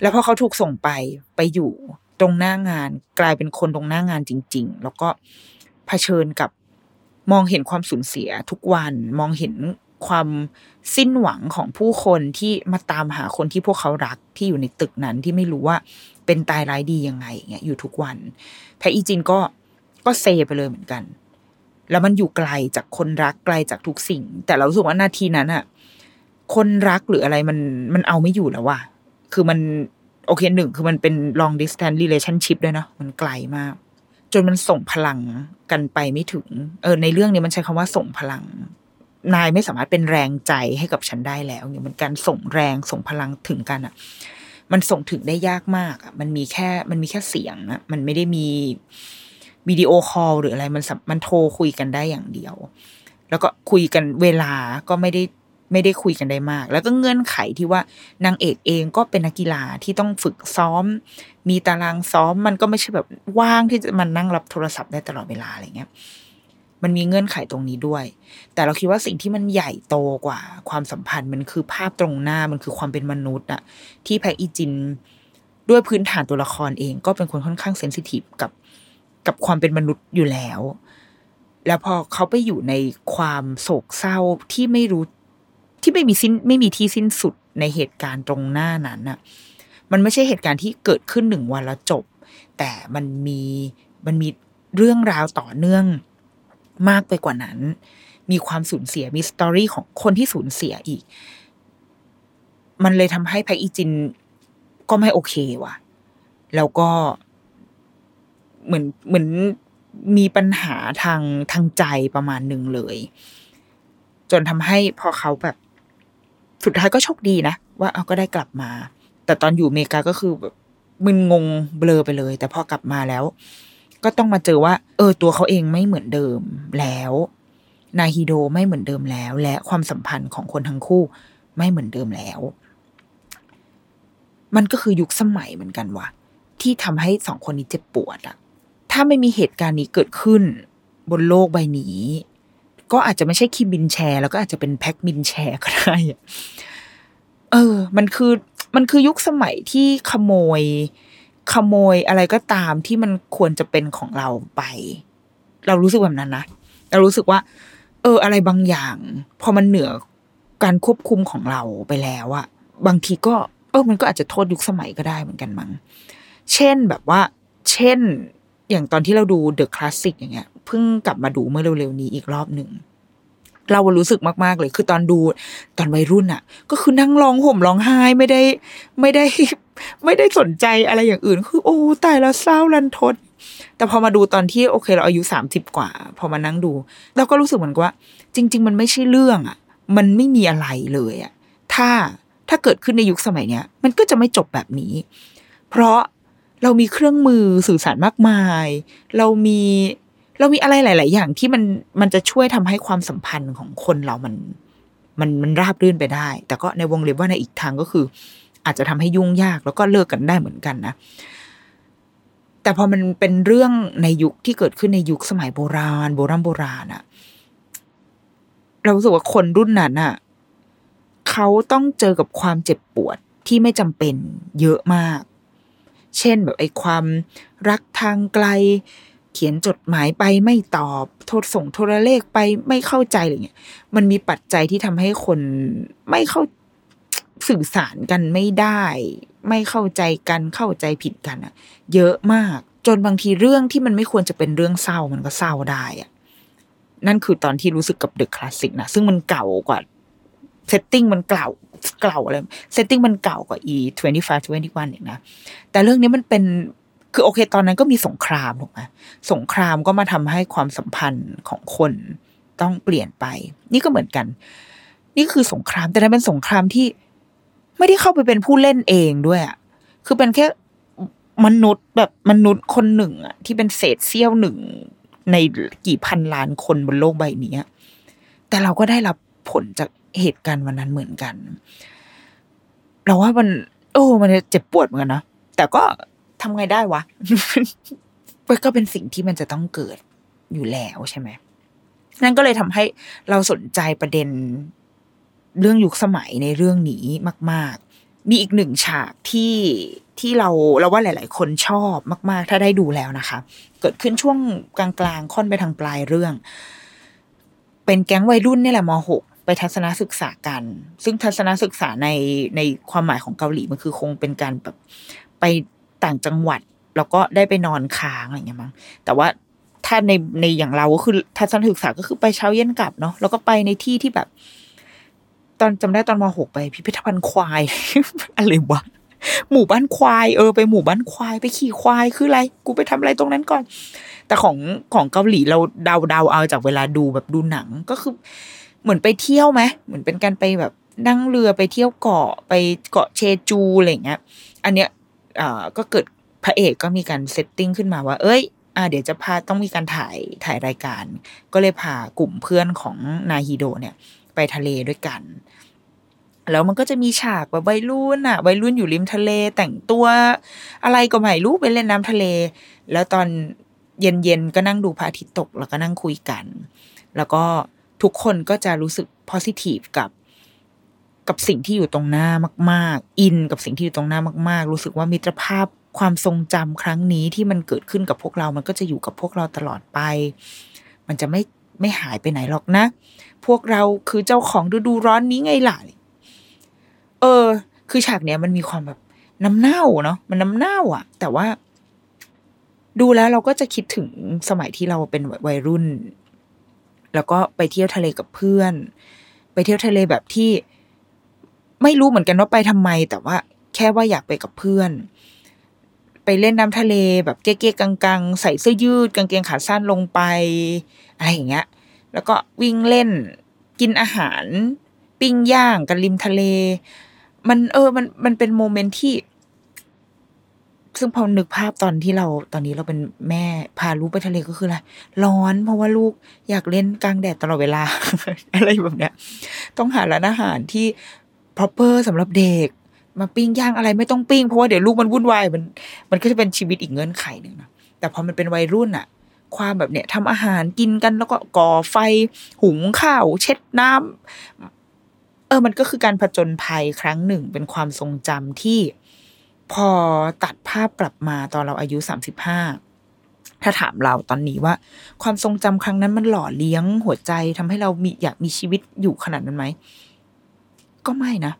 Speaker 1: แล้วพอเขาถูกส่งไปไปอยู่ตรงหน้างานกลายเป็นคนตรงหน้างานจริง ๆ แล้วก็เผชิญกับมองเห็นความสูญเสียทุกวันมองเห็นความสิ้นหวังของผู้คนที่มาตามหาคนที่พวกเขารักที่อยู่ในตึกนั้นที่ไม่รู้ว่าเป็นตายร้ายดียังไงเงี้ยอยู่ทุกวัน แพอีจินก็ก็เซไปเลยเหมือนกัน แล้วมันอยู่ไกลจากคนรักไกลจากทุกสิ่ง แต่เราสึกว่านาทีนั้นอะคนรักหรืออะไรมันมันเอาไม่อยู่แล้วว่ะ คือมันโอเคหนึ่งคือมันเป็น long distance relationship ด้วยเนาะมันไกลมาก จนมันส่งพลังกันไปไม่ถึง เออ ในเรื่องนี้มันใช้คำว่าส่งพลัง นายไม่สามารถเป็นแรงใจให้กับฉันได้แล้วเนี่ยมันการส่งแรงส่งพลังถึงกันอะ มันส่งถึงได้ยากมากอะมันมีแค่มันมีแค่เสียงอะมันไม่ได้มีวิดีโอคอลหรืออะไรมันมันโทรคุยกันได้อย่างเดียว แล้วก็คุยกันเวลาก็ไม่ได้ ไม่ได้คุยกันได้มาก แล้วก็เงื่อนไขที่ว่านางเอกเองก็เป็นนักกีฬาที่ต้องฝึกซ้อม มีตารางซ้อมมันก็ไม่ใช่แบบว่างที่จะมันนั่งรับโทรศัพท์ได้ตลอดเวลาอะไรเงี้ยมันมีเงื่อนไขตรงนี้ด้วย แต่เราคิดว่าสิ่งที่มันใหญ่โตกว่า ความสัมพันธ์มันคือภาพตรงหน้ามันคือความเป็นมนุษย์อะที่แพอีจินด้วยพื้นฐานตัวละครเองก็เป็นคนค่อนข้างเซนซิทีฟกับกับความเป็นมนุษย์อยู่แล้ว แล้วพอเขาไปอยู่ในความโศกเศร้าที่ไม่รู้ ที่ไม่มีสิ้นไม่มีที่สิ้นสุดในเหตุการณ์ตรงหน้านั้นน่ะมันไม่ใช่เหตุการณ์ที่เกิดขึ้นหนึ่งวันแล้วจบ แต่มันมีมันมีเรื่องราวต่อเนื่องมากไปกว่านั้น มีความสูญเสียมีสตอรี่ของคนที่สูญเสียอีก มันเลยทำให้แพคอีจินก็ไม่โอเคว่ะ แล้วก็เหมือนเหมือนมีปัญหาทางทางใจประมาณหนึ่งเลย จนทำให้พอเขาแบบ สุดท้ายก็โชคดีนะ ว่าเอาก็ได้กลับมา แต่ตอนอยู่อเมริกาก็คือแบบมึนงงเบลอไปเลย แต่พอกลับมาแล้ว ก็ต้องมาเจอว่า เออตัวเขาเองไม่เหมือนเดิมแล้วนายฮิโดไม่เหมือนเดิมแล้ว และความสัมพันธ์ของคนทั้งคู่ไม่เหมือนเดิมแล้ว มันก็คือยุคสมัยเหมือนกันว่ะที่ทำให้สองคนนี้เจ็บปวดอะถ้าไม่มีเหตุการณ์นี้เกิดขึ้น บนโลกใบนี้ ก็อาจจะไม่ใช่คิมบินแชร์ แล้วก็อาจจะเป็นแพ็กบินแชร์ก็ได้เออ มันคือมันคือยุคสมัยที่ขโมย ขโมยอะไรก็ตามที่มันควรจะเป็นของเราไป เรารู้สึกแบบนั้นนะเรารู้สึกว่า เออ อะไรบางอย่าง พอมันเหนือการควบคุมของเราไปแล้วอะบางทีก็ เออ มันก็อาจจะโทษยุคสมัยก็ได้เหมือนกันมั้งเช่นแบบว่า เช่น อย่างตอนที่เราดูเดอะคลาสสิกอย่างเงี้ย เพิ่งกลับมาดูเมื่อเร็วๆนี้อีกรอบหนึ่งเรารู้สึกมากๆเลย คือตอนดูตอนวัยรุ่นอะก็คือนั่งร้องห่มร้องไห้ไม่ได้ไม่ได้ ไม่ได้สนใจอะไรอย่างอื่น คือ โอ้ตายแล้วเศร้ารันทด แต่พอมาดูตอนที่โอเค เราอายุสามสิบกว่า พอมานั่งดู เราก็รู้สึกเหมือนกับว่า จริง ๆ มันไม่ใช่เรื่องอะมันไม่มีอะไรเลยอะถ้าถ้าเกิดขึ้นในยุคสมัยเนี้ย มันก็จะไม่จบแบบนี้ เพราะเรามีเครื่องมือสื่อสารมากมาย เรามี เรามีอะไรหลาย ๆ อย่างที่มันมันจะช่วยทำให้ความสัมพันธ์ของคนเรามัน มันมันราบรื่นไปได้ แต่ก็ในวงเล็บว่าในอีกทางก็คือ อาจจะทำให้ยุ่งยากแล้วก็เลิกกันได้เหมือนกันนะแต่พอมันเป็นเรื่องในยุคที่เกิดขึ้นในยุคสมัยโบราณ โบราณโบราณอะเราสึกว่าคนรุ่นนั้นอะเขาต้องเจอกับความเจ็บปวดที่ไม่จำเป็นเยอะมาก เช่นแบบไอ้ความรักทางไกล เขียนจดหมายไปไม่ตอบโทรส่งโทรเลขไปไม่เข้าใจอะไรเงี้ยมันมีปัจจัยที่ทำให้คนไม่เข้าสื่อสารกันไม่ได้ ไม่เข้าใจกันเข้าใจผิดกันอะเยอะมากจนบางทีเรื่องที่มันไม่ควรจะเป็นเรื่องเศร้ามันก็เศร้าได้อะนั่นคือตอนที่รู้สึกกับ The Classic นะซึ่งมันเก่ากว่า setting มันเก่าเก่าอะไร setting มันเก่ากว่า อี twenty five twenty one อีกนะแต่เรื่องนี้มันเป็น คือโอเค ตอนนั้นก็มีสงครามถูกไหมสงครามก็มาทำให้ความสัมพันธ์ของคนต้องเปลี่ยนไป นี่ก็เหมือนกัน นี่คือสงครามแต่นั้นเป็นสงครามที่ไม่ได้เข้าไปเป็นผู้เล่นเองด้วยอะคือเป็นแค่มนุษย์แบบมนุษย์คนหนึ่งอะที่เป็นเศษเสี้ยวหนึ่งในกี่พันล้านคนบนโลกใบนี้แต่เราก็ได้รับผลจากเหตุการณ์วันนั้นเหมือนกัน เราว่ามัน โอ้มันเจ็บปวดเหมือนกันนะแต่ก็ ทำไงได้วะมันก็เป็นสิ่งที่มันจะต้องเกิดอยู่แล้วใช่ไหมนั่นก็เลยทำให้เราสนใจประเด็นเรื่องยุคสมัยในเรื่องนี้มาก ๆ มีอีกหนึ่งฉากที่ที่เราเราว่าหลาย ๆ คนชอบมาก ๆ ถ้าได้ดูแล้วนะคะ เกิดขึ้นช่วงกลางๆ ค่อนไปทางปลายเรื่อง เป็นแก๊งวัยรุ่นนี่แหละมหกไปทัศนศึกษากัน ซึ่งทัศนศึกษาในในความหมายของเกาหลีมันคือคงเป็นการแบบไป ต่างจังหวัด แล้วก็ได้ไปนอนค้างอะไรอย่างเงี้ยมั้งแต่ว่าถ้าในในอย่างเราก็คือทัศนศึกษาก็คือไปเช้าเย็นกลับเนาะแล้วก็ไปในที่ที่แบบ ตอนจำได้ตอนมหกไป พิพิธภัณฑ์ควาย อะไรวะหมู่บ้านควายเออไปหมู่บ้านควายไปขี่ควายคืออะไร กูไปทำอะไรตรงนั้นก่อน แต่ของของเกาหลีเราเดาเดาเอาจากเวลาดูแบบดูหนังก็คือ เหมือนไปเที่ยวไหมเหมือนเป็นการไปแบบนั่งเรือไปเที่ยวเกาะไปเกาะเชจูอะไรเงี้ย อันเนี้ย อ่าก็เกิดพระเอกก็มีการ setting ขึ้นมาว่า เอ้ยอ่าเดี๋ยวจะพาต้องมีการถ่ายถ่ายรายการ ก็เลยพากลุ่มเพื่อนของนาฮิโดเนี่ย ไปทะเลด้วยกัน แล้วมันก็จะมีฉากแบบวัยรุ่นอะวัยรุ่นอยู่ริมทะเลแต่งตัวอะไรก็ไม่รู้ไปเล่นน้ำทะเล แล้วตอนเย็นๆก็นั่งดูพระอาทิตย์ตกแล้วก็นั่งคุยกัน แล้วก็ทุกคนก็จะรู้สึก positive กับ กับสิ่งที่อยู่ตรงหน้ามาก ๆ อินกับสิ่งที่อยู่ตรงหน้ามาก ๆ รู้สึกว่ามิตรภาพความทรงจำครั้งนี้ที่มันเกิดขึ้นกับพวกเรา มันก็จะอยู่กับพวกเราตลอดไป มันจะไม่ไม่หายไปไหนหรอกนะ พวกเราคือเจ้าของฤดูร้อนนี้ไงล่ะ เออ คือฉากเนี้ยมันมีความแบบน้ำเน่าเนาะ มันน้ำเน่าอะแต่ว่า ดูแล้วเราก็จะคิดถึงสมัยที่เราเป็นวัยรุ่น แล้วก็ไปเที่ยวทะเลกับเพื่อน ไปเที่ยวทะเลแบบที่ ไม่รู้เหมือนกันว่าไปทำไม แต่ว่าแค่ว่าอยากไปกับเพื่อน ไปเล่นน้ำทะเลแบบเก๊ๆกังๆ ใส่เสื้อยืดกางเกงขาสั้นลงไปอะไรอย่างเงี้ย แล้วก็วิ่งเล่นกินอาหาร ปิ้งย่างกันริมทะเล มันเออมันมันเป็นโมเมนต์ที่ ซึ่งพอนึกภาพตอนที่เราตอนนี้เราเป็นแม่พาลูกไปทะเลก็คืออะไรร้อน เพราะว่าลูกอยากเล่นกลางแดดตลอดเวลา อะไรแบบเนี้ย ต้องหาร้านอาหารที่ proper สำหรับเด็ก มาปิ้งย่างอะไรไม่ต้องปิ้งเพราะว่าเดี๋ยวลูกมันวุ่นวายมัน มันก็จะเป็นชีวิตอีกเงื่อนไขหนึ่งนะแต่พอมันเป็นวัยรุ่นอะความแบบเนี้ยทำอาหารกินกันแล้วก็ก่อไฟหุงข้าว เช็ดน้ำเออมันก็คือการผจญภัยครั้งหนึ่ง เป็นความทรงจำที่ พอตัดภาพกลับมาตอนเราอายุสามสิบห้าถ้าถามเราตอนนี้ว่า ความทรงจำครั้งนั้นมันหล่อเลี้ยงหัวใจทำให้เรามีอยากมีชีวิตอยู่ขนาดนั้นไหม ก็ไม่นะ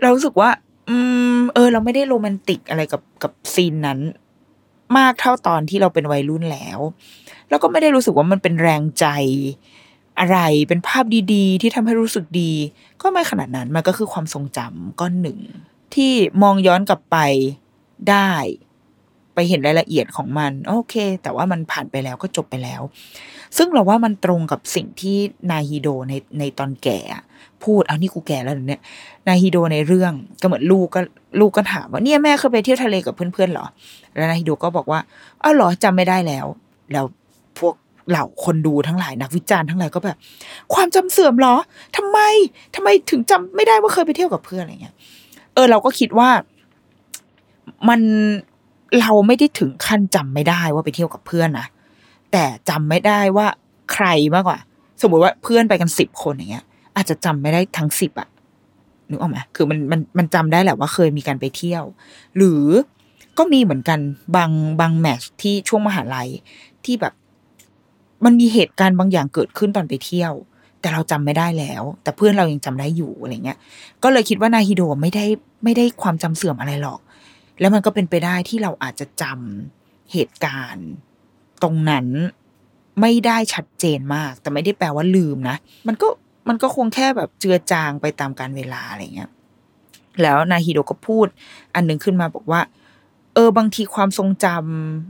Speaker 1: เรารู้สึกว่า อืม เออ เราไม่ได้โรแมนติกอะไรกับกับซีนนั้น มากเท่าตอนที่เราเป็นวัยรุ่นแล้ว แล้วก็ไม่ได้รู้สึกว่ามันเป็นแรงใจอะไรเป็นภาพดีๆ ที่ทำให้รู้สึกดี ก็ไม่ขนาดนั้นมันก็คือความทรงจำก้อนหนึ่ง ที่มองย้อนกลับไปได้ ไปเห็นรายละเอียดของมัน โอเค แต่ว่ามันผ่านไปแล้วก็จบไปแล้ว ซึ่งเราว่ามันตรงกับสิ่งที่นาฮิโดในในตอนแก่พูดเอานี่กูแก่แล้วเนี่ยนาฮิโดในเรื่องก็เหมือนลูกก็ลูกก็ถามว่าเนี่ยแม่เคยไปเที่ยวทะเลกับเพื่อนๆเหรอ แล้วนาฮิโดก็บอกว่าอ้าวหรอจำไม่ได้แล้ว แล้วพวกเหล่าคนดูทั้งหลายนักวิจารณ์ทั้งหลายก็แบบ ความจำเสื่อมเหรอทำไมทำไมถึงจำไม่ได้ว่าเคยไปเที่ยวกับเพื่อนอะไรเงี้ย เออ เราก็คิดว่ามัน เราไม่ได้ถึงขั้นจำไม่ได้ว่าไปเที่ยวกับเพื่อนนะแต่จำไม่ได้ว่าใครมากกว่า สมมติว่าเพื่อนไปกันสิบคนอย่างเงี้ย อาจจะจำไม่ได้ทั้งสิบอะนึกออกไหมคือมันมันมันจำได้แหละว่าเคยมีการไปเที่ยว หรือก็มีเหมือนกันบางบางแมทช์ที่ช่วงมหาลัยที่แบบ มันมีเหตุการณ์บางอย่างเกิดขึ้นตอนไปเที่ยว แต่เราจำไม่ได้แล้ว แต่เพื่อนเรายังจำได้อยู่อะไรเงี้ย ก็เลยคิดว่านาฮิโดไม่ได้ไม่ได้ความจำเสื่อมอะไรหรอก แล้วมันก็เป็นไปได้ที่เราอาจจะจำเหตุการณ์ ตรงนั้นไม่ได้ชัดเจนมาก แต่ไม่ได้แปลว่าลืมนะ มันก็มันก็คงแค่แบบเจือจางไปตามการเวลาอะไรเงี้ยแล้วนาฮิโดก็พูด อันหนึ่งขึ้นมาบอกว่า เออบางทีความทรงจ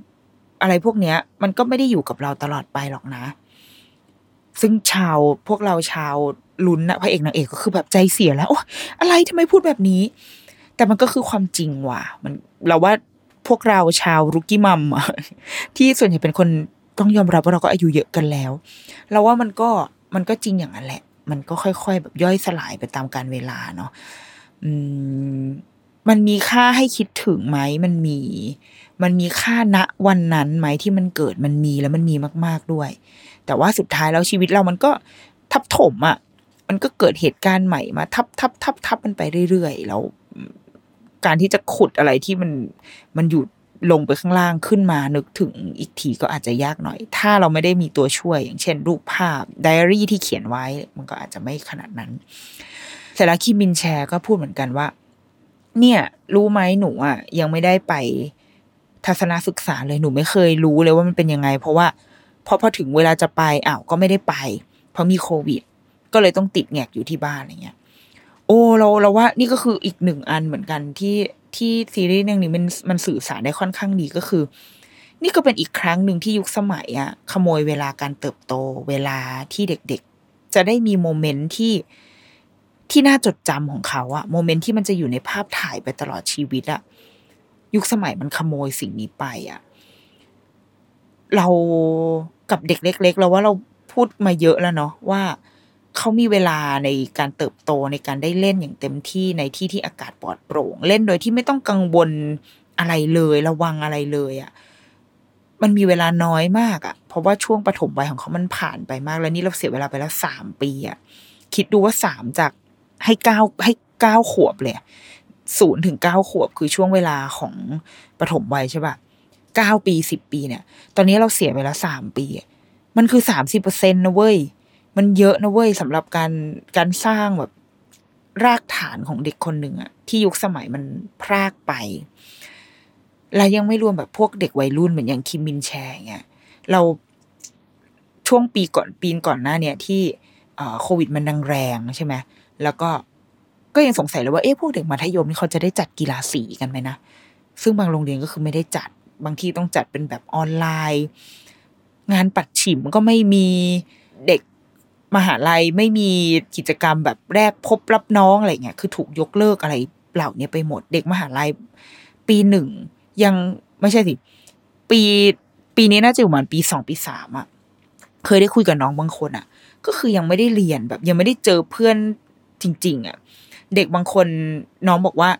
Speaker 1: ำอะไรพวกเนี้ย มันก็ไม่ได้อยู่กับเราตลอดไปหรอกนะ ซึ่งชาวพวกเราชาวลุ้นนะพระเอกนางเอกก็คือแบบใจเสียแล้วโอ้อะไรทำไมพูดแบบนี้ แต่มันก็คือความจริงว่ะ มันเราว่าพวกเราชาวรุกี้มัมที่ส่วนใหญ่เป็นคนต้องยอมรับว่าเราก็อายุเยอะกันแล้ว เราว่ามันก็มันก็จริงอย่างนั้นแหละ มันก็ค่อยๆ แบบย่อยสลายไปตามการเวลาเนาะอืมมันมีค่าให้คิดถึงไหมมันมี มันมีค่าณวันนั้นไหมที่มันเกิดมันมีแล้วมันมีมาก ๆด้วย แต่ว่าสุดท้ายแล้วชีวิตเรามันก็ทับถมอะ่ะ มันก็เกิดเหตุการณ์ใหม่มา ทับทับทับทับมันไปเรื่อยๆแล้ว การที่จะขุดอะไรที่มันมันอยู่ลงไปข้างล่างขึ้นมานึกถึงอีกทีก็อาจจะยากหน่อย ถ้าเราไม่ได้มีตัวช่วย อย่างเช่น รูปภาพไดอารี่ที่เขียนไว้ มันก็อาจจะไม่ขนาดนั้นเสร็จแล้วคิมินแชร์ก็พูดเหมือนกันว่า เนี่ย รู้ไหมหนูอะยังไม่ได้ไปทัศนศึกษาเลยหนูไม่เคยรู้เลยว่ามันเป็นยังไง เพราะว่าพอพอถึงเวลาจะไปอ้าวก็ไม่ได้ไป เพราะมีโควิด ก็เลยต้องติดแงกอยู่ที่บ้านอะไรเงี้ย โอ้เราเราว่านี่ก็คืออีกหนึ่งอันเหมือนกันที่ที่ซีรีส์เรื่องนี้มันมันสื่อสารได้ค่อนข้างดีก็คือ นี่ก็เป็นอีกครั้งหนึ่งที่ยุคสมัยอะขโมยเวลาการเติบโต เวลาที่เด็กๆ จะได้มีโมเมนต์ที่ที่น่าจดจำของเขาอะโมเมนต์ที่มันจะอยู่ในภาพถ่ายไปตลอดชีวิตอะยุคสมัยมันขโมยสิ่งนี้ไปอะเรากับเด็กเล็ก ๆ เราว่าเราพูดมาเยอะแล้วเนาะว่า เขามีเวลาในการเติบโตในการได้เล่นอย่างเต็มที่ในที่ที่อากาศปลอดโปร่ง เล่นโดยที่ไม่ต้องกังวลอะไรเลยระวังอะไรเลยอะ่ะมันมีเวลาน้อยมากอะ่ะ เพราะว่าช่วงปฐมวัยของเขามันผ่านไปมากแล้วนี่เราเสียเวลาไปแล้วสามปีอะ่ะคิดดูว่าสามจากให้เก้าให้เก้าขวบเลยศูนย์ถึงเก้าขวบคือช่วงเวลาของปฐมวัยใช่ปะเก้าปีสิบปีเนี่ย ตอนนี้เราเสียไปแล้วสามปี มันคือสามสิบเปอร์เซ็นต์นะเว้ย มันเยอะนะเว้ยสำหรับการการสร้างแบบรากฐานของเด็กคนหนึ่งอะที่ยุคสมัยมันพรากไป และยังไม่รวมแบบพวกเด็กวัยรุ่นเหมือนอย่างคิมมินแชร์เงี้ยเราช่วงปีก่อนปีก่อนหน้าเนี่ยที่โควิดมันดังแรงใช่ไหมแล้วก็ก็ยังสงสัยเลยว่าเอ๊ะพวกเด็กมัธยมนี่เขาจะได้จัดกีฬาสีกันไหมนะซึ่งบางโรงเรียนก็คือไม่ได้จัดบางที่ต้องจัดเป็นแบบออนไลน์ งานปัดฉิมก็ไม่มีเด็ก มหาลัยไม่มีกิจกรรมแบบแรกพบรับน้องอะไรเงี้ยคือถูกยกเลิกอะไรเหล่านี้ไปหมดเด็กมหาลัย ปีหนึ่งยังไม่ใช่สิปีปีนี้น่าจะอยู่ประมาณปีสองปีสามอะเคยได้คุยกับน้องบางคนอะก็คือยังไม่ได้เรียนแบบ ยังไม่ได้เจอเพื่อนจริง ๆอะเด็กบางคนน้องบอกว่า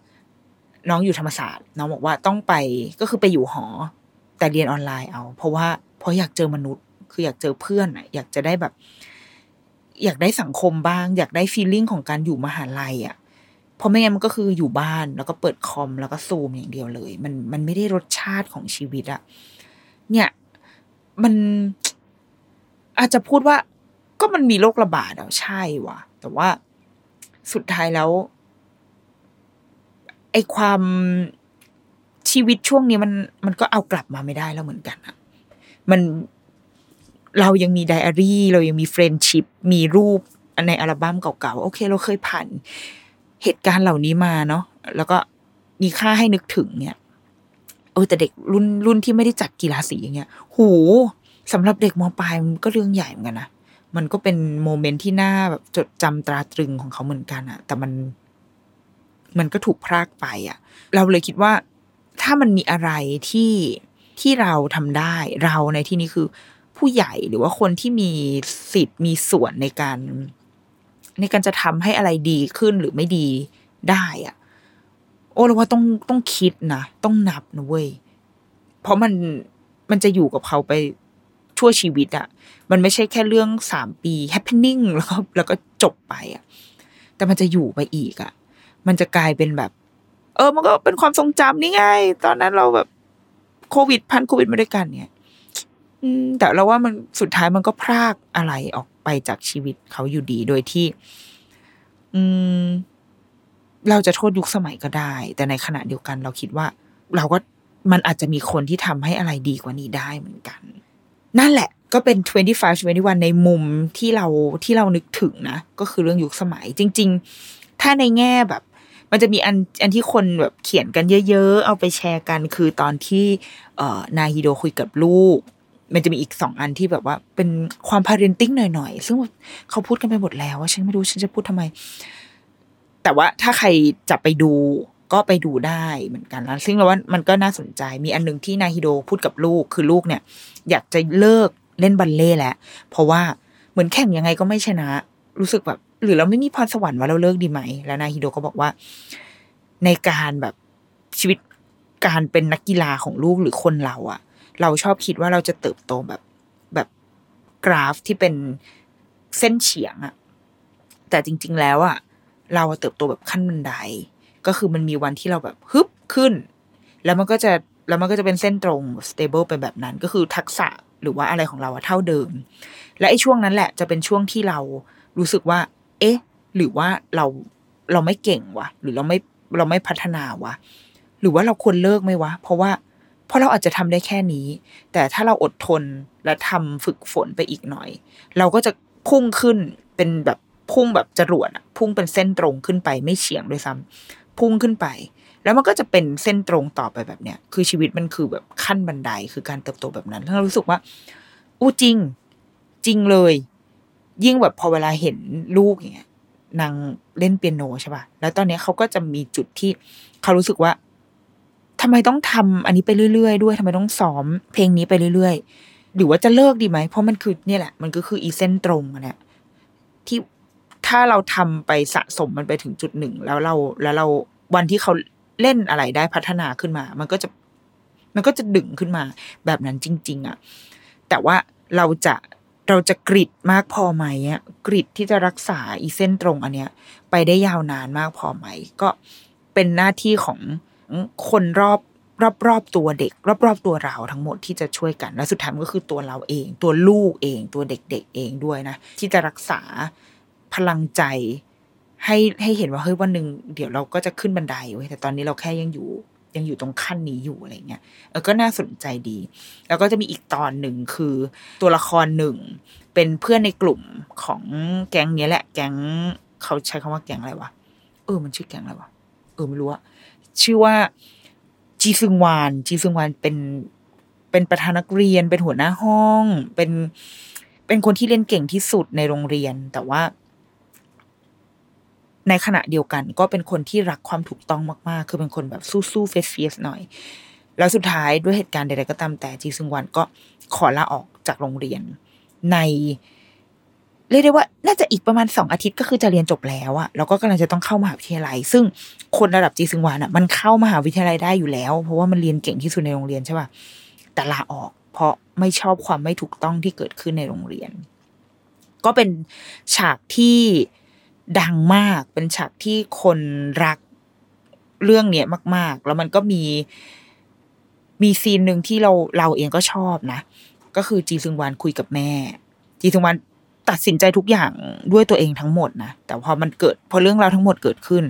Speaker 1: น้องอยู่ธรรมศาสตร์ น้องบอกว่าต้องไปก็คือไปอยู่หอ แต่เรียนออนไลน์เอา เพราะว่าเพราะอยากเจอมนุษย์ คืออยากเจอเพื่อนอะอยากจะได้แบบ อยากได้สังคมบ้าง อยากได้ฟีลลิ่งของการอยู่มหาลัยอะ่ะเพราะไม่งั้นมันก็คืออยู่บ้านแล้วก็เปิดคอมแล้วก็ซูมอย่างเดียวเลย มันมันไม่ได้รสชาติของชีวิตอะเนี่ยมันอาจจะพูดว่า ก็มันมีโรคระบาดอะใช่ว่ะ แต่ว่าสุดท้ายแล้วไอความชีวิตช่วงนี้มันมันก็เอากลับมาไม่ได้แล้วเหมือนกันอะมัน เรายังมีไดอารี่เรายังมี friendship มีรูปในอัลบั้มเก่าๆ โอเค เราเคยผ่านเหตุการณ์เหล่านี้มาเนาะแล้วก็มีค่าให้นึกถึงเนี่ยเออแต่เด็กรุ่นรุ่นที่ไม่ได้จัดกีฬาสีอย่างเงี้ยหูสำหรับเด็กมปลายมันก็เรื่องใหญ่เหมือนกันนะมันก็เป็นโมเมนต์ที่น่าแบบจดจำตราตรึงของเขาเหมือนกันอะแต่มันมันก็ถูกพรากไปอะเราเลยคิดว่า ถ้ามันมีอะไรที่ที่เราทำได้ เราในที่นี้คือ ผู้ใหญ่หรือว่าคนที่มีสิทธิ์มีส่วนในการ ในการจะทำให้อะไรดีขึ้นหรือไม่ดีได้อะโอ้เราว่าต้องต้องคิดนะต้องนับนะเว้ยเพราะมันมันจะอยู่กับเขาไปชั่วชีวิตอะมันไม่ใช่แค่เรื่องสามปี happening แล้วก็แล้วก็จบไปอะแต่มันจะอยู่ไปอีกอะมันจะกลายเป็นแบบ เออ มันก็เป็นความทรงจำนี่ไง ตอนนั้นเราแบบโควิดพันโควิดมาด้วยกันเนี่ย อืมแต่เราว่ามันสุดท้ายมันก็พรากอะไรออกไปจากชีวิตเขาอยู่ดีโดยที่ อืม เราจะโทษยุคสมัยก็ได้ แต่ในขณะเดียวกัน เราคิดว่า เราก็มันอาจจะมีคนที่ทำให้อะไรดีกว่านี้ได้เหมือนกัน นั่นแหละ ก็เป็น 25 21 ในมุมที่เราที่เรานึกถึงนะ ก็คือเรื่องยุคสมัย จริง ๆ ถ้าในแง่แบบ มันจะมีอันอันที่คนแบบเขียนกันเยอะ ๆ เอาไปแชร์กัน คือตอนที่ เอ่อนาฮิโดคุยกับลูก มันจะมีอีกสองอันที่แบบว่า เป็นความ parenting หน่อยๆ ซึ่งเขาพูดกันไปหมดแล้วว่าฉันไม่รู้ฉันจะพูดทำไม แต่ว่าถ้าใครจะไปดูก็ไปดูได้เหมือนกันแล้วซึ่งเราว่ามันก็น่าสนใจมีอันหนึ่งที่นาฮิโดพูดกับลูกคือลูกเนี่ย อยากจะเลิกเล่นบัลเล่ต์แล้วเพราะว่าเหมือนแข่งยังไงก็ไม่ชนะ รู้สึกแบบ หรือเราไม่มีพรสวรรค์ว่าเราเลิกดีไหม แล้วนาฮิโดก็บอกว่า ในการแบบชีวิตการเป็นนักกีฬาของลูกหรือคนเราอะ เราชอบคิดว่าเราจะเติบโตแบบแบบกราฟที่เป็นเส้นเฉียงอะแต่จริง ๆ แล้วอะเราเติบโตแบบขั้นบันได ก็คือมันมีวันที่เราแบบฮึบขึ้น แล้วมันก็จะแล้วมันก็จะเป็นเส้นตรง stable ไปแบบนั้น ก็คือทักษะหรือว่าอะไรของเราอะเท่าเดิม และไอ้ช่วงนั้นแหละจะเป็นช่วงที่เรารู้สึกว่า เอ๊ะ หรือว่าเราเราไม่เก่งวะหรือเราไม่เราไม่พัฒนาวะหรือว่าเราควรเลิกไหมวะ เพราะว่า เพราะเราอาจจะทำได้แค่นี้ แต่ถ้าเราอดทนและทำฝึกฝนไปอีกหน่อย เราก็จะพุ่งขึ้นเป็นแบบพุ่งแบบจรวดอะพุ่งเป็นเส้นตรงขึ้นไปไม่เฉียงด้วยซ้ำพุ่งขึ้นไป แล้วมันก็จะเป็นเส้นตรงต่อไปแบบเนี้ยคือชีวิตมันคือแบบขั้นบันไดคือการเติบโตแบบนั้นแล้วเรารู้สึกว่าอู้จริง จริงเลย ยิ่งแบบพอเวลาเห็นลูกอย่างเงี้ยนางเล่นเปียโนใช่ป่ะแล้วตอนเนี้ยเขาก็จะมีจุดที่เขารู้สึกว่า ทำไมต้องทำอันนี้ไปเรื่อยๆ ด้วยทำไมต้องซ้อม เพลงนี้ไปเรื่อยๆ หรือว่าจะเลิกดีไหม เพราะมันคือเนี่ยแหละ มันก็คืออีเส้นตรงอะเนี่ยที่ถ้าเราทำไปสะสมมันไปถึงจุดหนึ่ง แล้วเราแล้วเราวันที่เขาเล่นอะไรได้พัฒนาขึ้นมา มันก็จะมันก็จะดึงขึ้นมาแบบนั้นจริง ๆอะแต่ว่าเราจะเราจะกริดมากพอไหมอะกริดที่จะรักษาอีเส้นตรงอันเนี้ย ไปได้ยาวนานมากพอไหม ก็เป็นหน้าที่ของ คนรอบรอบรอบตัวเด็ก รอบรอบตัวเราทั้งหมดที่จะช่วยกันและสุดท้ายก็คือตัวเราเอง ตัวลูกเอง ตัวเด็ก ๆ เองด้วยนะ ที่จะรักษาพลังใจ ให้ให้เห็นว่าเฮ้ยวันหนึ่งเดี๋ยวเราก็จะขึ้นบันไดเว้ยแต่ตอนนี้เราแค่ยังอยู่ยังอยู่ตรงขั้นนี้อยู่อะไรเงี้ยเออก็น่าสนใจดี แล้วก็จะมีอีกตอนหนึ่งคือตัวละครหนึ่ง เป็นเพื่อนในกลุ่มของแก๊งเนี้ยแหละ แก๊งเขาใช้คำว่าแก๊งอะไรวะเออมันชื่อแก๊งอะไรวะเออไม่รู้อะ ชื่อว่าจีซึงวาน จีซึงวานเป็นเป็นประธานนักเรียน เป็นหัวหน้าห้อง เป็นเป็นคนที่เรียนเก่งที่สุดในโรงเรียน แต่ว่า ในขณะเดียวกัน ก็เป็นคนที่รักความถูกต้องมาก ๆ คือเป็นคนแบบสู้ๆเฟสเฟสหน่อย แล้วสุดท้ายด้วยเหตุการณ์ใดๆก็ตามแต่จีซึงวันก็ขอลาออกจากโรงเรียนใน เรียกได้ว่าน่าจะอีกประมาณสองอาทิตย์ก็คือจะเรียนจบแล้วอะแล้วก็กำลังจะต้องเข้ามหาวิทยาลัย ซึ่งคนระดับจีซึงวานอะมันเข้ามหาวิทยาลัยได้อยู่แล้ว เพราะว่ามันเรียนเก่งที่สุดในโรงเรียนใช่ป่ะแต่ลาออก เพราะไม่ชอบความไม่ถูกต้องที่เกิดขึ้นในโรงเรียน ก็เป็นฉากที่ดังมากเป็นฉากที่คนรักเรื่องเนี้ยมาก ๆ แล้วมันก็มีมีซีนหนึ่งที่เราเราเองก็ชอบนะ ก็คือจีซึงวานคุยกับแม่ จีซึงวาน ตัดสินใจทุกอย่างด้วยตัวเองทั้งหมดนะแต่พอมันเกิดพอเรื่องราวทั้งหมดเกิดขึ้น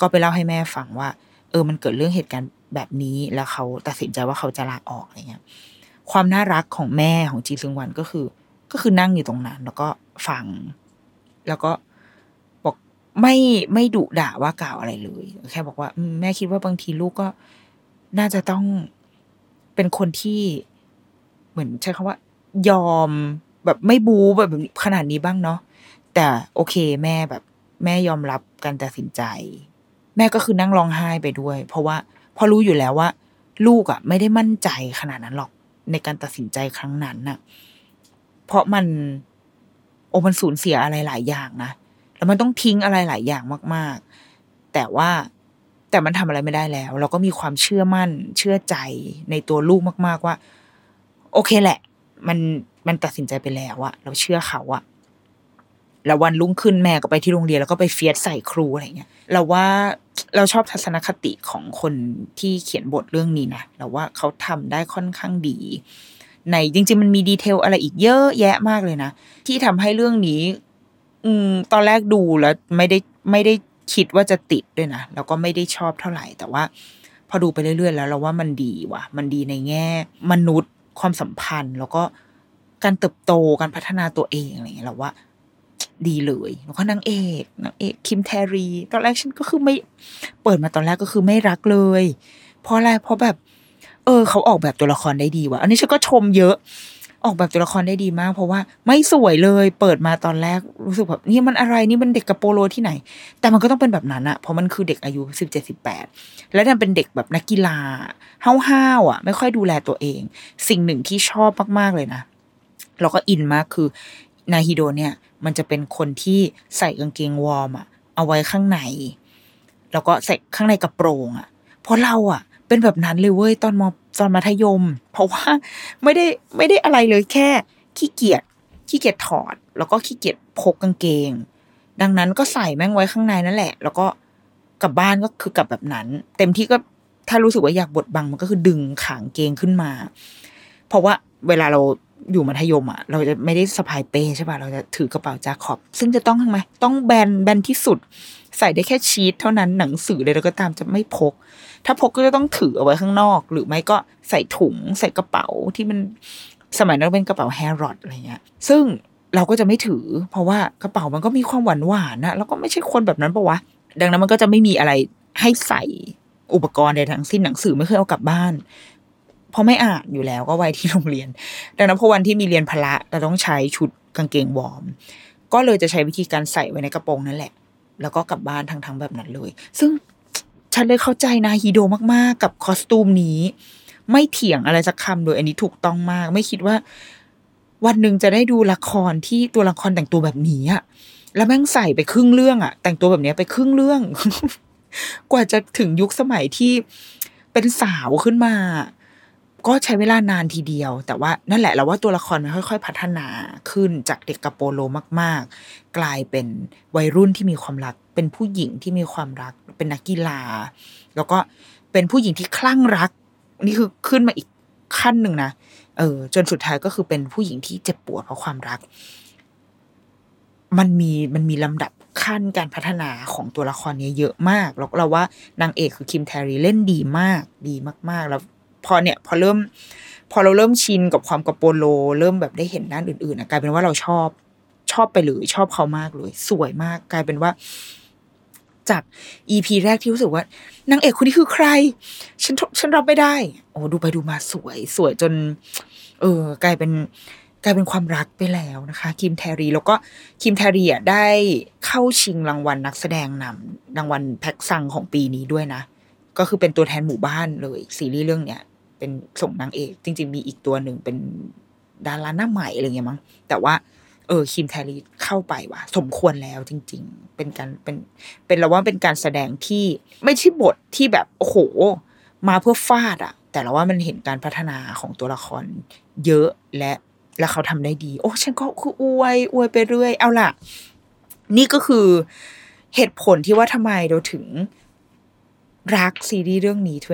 Speaker 1: ก็ไปเล่าให้แม่ฟังว่า เออมันเกิดเรื่องเหตุการณ์แบบนี้แล้วเขาตัดสินใจว่าเขาจะลาออกอะไรเงี้ยความน่ารักของแม่ของจีซึงวันก็คือ ก็คือนั่งอยู่ตรงนั้น แล้วก็ฟัง แล้วก็บอกไม่ไม่ดุด่าว่ากล่าวอะไรเลย แค่บอกว่าแม่คิดว่าบางทีลูกก็น่าจะต้องเป็นคนที่เหมือนใช้คำว่า ยอม แบบไม่บูแบบขนาดนี้บ้างเนาะแต่โอเคแม่แบบ แม่ยอมรับการตัดสินใจ แม่ก็คือนั่งร้องไห้ไปด้วย เพราะว่าพอรู้อยู่แล้วว่า ลูกอะไม่ได้มั่นใจขนาดนั้นหรอกในการตัดสินใจครั้งนั้นน่ะ เพราะมัน โอ้มันสูญเสียอะไรหลายอย่างนะแล้วมันต้องทิ้งอะไรหลายอย่างมาก ๆ แต่ว่าแต่มันทำอะไรไม่ได้แล้ว เราก็มีความเชื่อมั่นเชื่อใจในตัวลูกมาก ๆว่า โอเคแหละ มัน มันตัดสินใจไปแล้วอะเราเชื่อเขาอะแล้ววันรุ่งขึ้นแม่ก็ไปที่โรงเรียนแล้วก็ไปเฟียสใส่ครูอะไรเงี้ยเราว่าเราชอบทัศนคติของคนที่เขียนบทเรื่องนี้นะเราว่าเขาทำได้ค่อนข้างดี ในจริง ๆ มันมีดีเทลอะไรอีกเยอะแยะมากเลยนะ ที่ทำให้เรื่องนี้ อืมตอนแรกดูแล้วไม่ได้ไม่ได้คิดว่าจะติดด้วยนะแล้วก็ไม่ได้ชอบเท่าไหร่ แต่ว่า พอดูไปเรื่อยๆ แล้วเราว่ามันดีว่ะ มันดีในแง่ มนุษย์ความสัมพันธ์ แล้วก็ การเติบโตการพัฒนาตัวเองอะไรเงี้ยเราว่า ดีเลยแล้วก็นางเอกนางเอกคิมแทรี ตอนแรกฉันก็คือไม่เปิดมาตอนแรกก็คือไม่รักเลย เพราะอะไรเพราะแบบ เออ เขาออกแบบตัวละครได้ดีว่ะอันนี้ฉันก็ชมเยอะออกแบบตัวละครได้ดีมาก เพราะว่าไม่สวยเลย เปิดมาตอนแรกรู้สึกแบบนี่มันอะไรนี่มันเด็กกะโปโลที่ไหน แต่มันก็ต้องเป็นแบบนั้นอะเพราะมันคือเด็กอายุสิบเจ็ดสิบแปดแล้วดันเป็นเด็กแบบนักกีฬาห้าวๆอะไม่ค่อยดูแลตัวเอง สิ่งหนึ่งที่ชอบมากๆเลยนะ แล้วก็อินมากคือนาฮิโดเนี่ย มันจะเป็นคนที่ใส่กางเกงวอร์มอะเอาไว้ข้างใน แล้วก็ใส่ข้างในกระโปรงอะเพราะเราอะเป็นแบบนั้นเลยเว้ยตอนมตอนมัธยม เพราะว่าไม่ได้ไม่ได้อะไรเลยแค่ ขี้เกียจขี้เกียจถอด แล้วก็ขี้เกียจพกกางเกง ดังนั้นก็ใส่แม่งไว้ข้างในนั่นแหละ แล้วก็กลับบ้านก็คือกลับแบบนั้น เต็มที่ก็ถ้ารู้สึกว่าอยากบดบังมันก็คือดึงขางเกงขึ้นมา เพราะว่าเวลาเรา อยู่มัธยมอะเราจะไม่ได้สะพายเป้ใช่ป่ะเราจะถือกระเป๋าจาขอบ ซึ่งจะต้องทำไมต้องแบนแบนที่สุด ใส่ได้แค่ชีทเท่านั้นหนังสือเลยแล้วก็ตามจะไม่พก ถ้าพกก็จะต้องถือเอาไว้ข้างนอก หรือไม่ก็ใส่ถุงใส่กระเป๋าที่มันสมัยนั้นเป็นกระเป๋าแฮร์รอดอะไรเงี้ย ซึ่งเราก็จะไม่ถือ เพราะว่ากระเป๋ามันก็มีความหวานหวานนะแล้วก็ไม่ใช่คนแบบนั้นปะวะดังนั้นมันก็จะไม่มีอะไรให้ใส่อุปกรณ์ใดทั้งสิ้นหนังสือไม่เคยเอากลับบ้าน เพราะไม่อ่านอยู่แล้วก็ไว้ที่โรงเรียน ดังนั้นพอวันที่มีเรียนพละเราต้องใช้ชุดกางเกงวอร์ม ก็เลยจะใช้วิธีการใส่ไว้ในกระโปรงนั่นแหละ แล้วก็กลับบ้านทั้งๆแบบนั้นเลย ซึ่งฉันเลยเข้าใจนาฮีโดมากๆ กับคอสตูมนี้ ไม่เถียงอะไรสักคำโดยอันนี้ถูกต้องมาก ไม่คิดว่า วันหนึ่งจะได้ดูละครที่ตัวละครแต่งตัวแบบนี้อะแล้วแม่งใส่ไปครึ่งเรื่องอะแต่งตัวแบบนี้ไปครึ่งเรื่อง กว่าจะถึงยุคสมัยที่เป็นสาวขึ้นมา ก็ใช้เวลานานทีเดียว แต่ว่านั่นแหละเราว่าตัวละครมันค่อย ๆ พัฒนาขึ้นจากเด็กกระโปโลมาก ๆ กลายเป็นวัยรุ่นที่มีความรัก เป็นผู้หญิงที่มีความรัก เป็นนักกีฬา แล้วก็เป็นผู้หญิงที่คลั่งรัก นี่คือขึ้นมาอีกขั้นหนึ่งนะเออ จนสุดท้ายก็คือเป็นผู้หญิงที่เจ็บปวดเพราะความรัก มันมีมันมีลำดับขั้นการพัฒนาของตัวละครนี้เยอะมาก แล้วเราว่านางเอกคือคิมแทรีเล่นดีมาก ดีมาก ๆ แล้ว พอเนี่ยพอเริ่ม พอเราเริ่มชินกับความกระโปโล เริ่มแบบได้เห็นด้านอื่นๆอะกลายเป็นว่าเราชอบชอบไปเลยชอบเขามากเลย สวยมากกลายเป็นว่า จากอีพีแรกที่รู้สึกว่านางเอกคนนี้คือใคร ฉันฉันรับไม่ได้ โอ้ดูไปดูมาสวย สวยจน เออ กลายเป็นกลายเป็นความรักไปแล้วนะคะคิมแทรีแล้วก็คิมแทรีอะได้เข้าชิงรางวัลนักแสดงนำรางวัลแพ็กซังของปีนี้ด้วยนะ ก็คือเป็นตัวแทนหมู่บ้านเลยซีรีส์เรื่องเนี้ย เป็นส่งนางเอก จริง ๆ มีอีกตัวหนึ่งเป็นดาราหน้าใหม่อะไรเงี้ยมั้งแต่ว่า เออคิมแทรีเข้าไปว่ะสมควรแล้วจริง ๆ เป็นการเป็น เป็นเราว่าเป็นการแสดงที่ไม่ใช่บทที่แบบโอ้โห มาเพื่อฟาดอะแต่เราว่ามันเห็นการพัฒนาของตัวละครเยอะและแล้วเขาทำได้ดี โอ้ฉันก็คืออวยอวยไปเรื่อย เอาล่ะ นี่ก็คือเหตุผลที่ว่าทำไมเราถึงรักซีรีส์เรื่องนี้ 25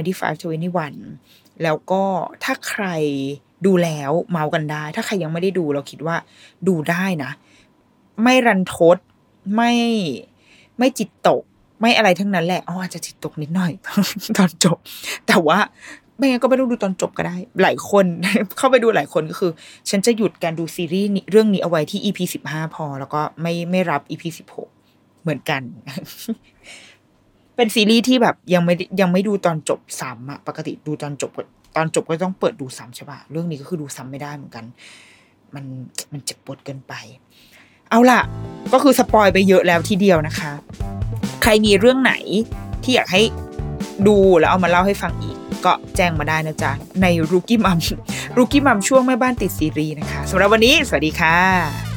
Speaker 1: 21 แล้วก็ถ้าใครดูแล้วเมากันได้ ถ้าใครยังไม่ได้ดูเราคิดว่าดูได้นะ ไม่รันทดไม่ไม่จิตตก ไม่อะไรทั้งนั้นแหละอ๋ออาจจะจิตตกนิดหน่อย ตอนจบ แต่ว่าไม่งั้นก็ไม่ต้องดูตอนจบก็ได้ หลายคนเข้าไปดูหลายคนก็คือ ฉันจะหยุดการดูซีรีส์เรื่องนี้เอาไว้ที่ EP สิบห้าพอ แล้วก็ไม่ไม่รับ EP สิบหกเหมือนกัน เป็นซีรีส์ที่แบบยังไม่ยังไม่ดูตอนจบซ้ำอะปกติดูตอนจบตอนจบก็ต้องเปิดดูซ้ำใช่ปะเรื่องนี้ก็คือดูซ้ำไม่ได้เหมือนกัน มันมันเจ็บปวดเกินไป เอาล่ะ ก็คือสปอยไปเยอะแล้วทีเดียวนะคะ ใครมีเรื่องไหนที่อยากให้ดูแล้วเอามาเล่าให้ฟังอีก ก็แจ้งมาได้นะจ๊ะ ในรูกี้มัมรูกี้มัมช่วงแม่บ้านติดซีรีส์นะคะสำหรับวันนี้ สวัสดีค่ะ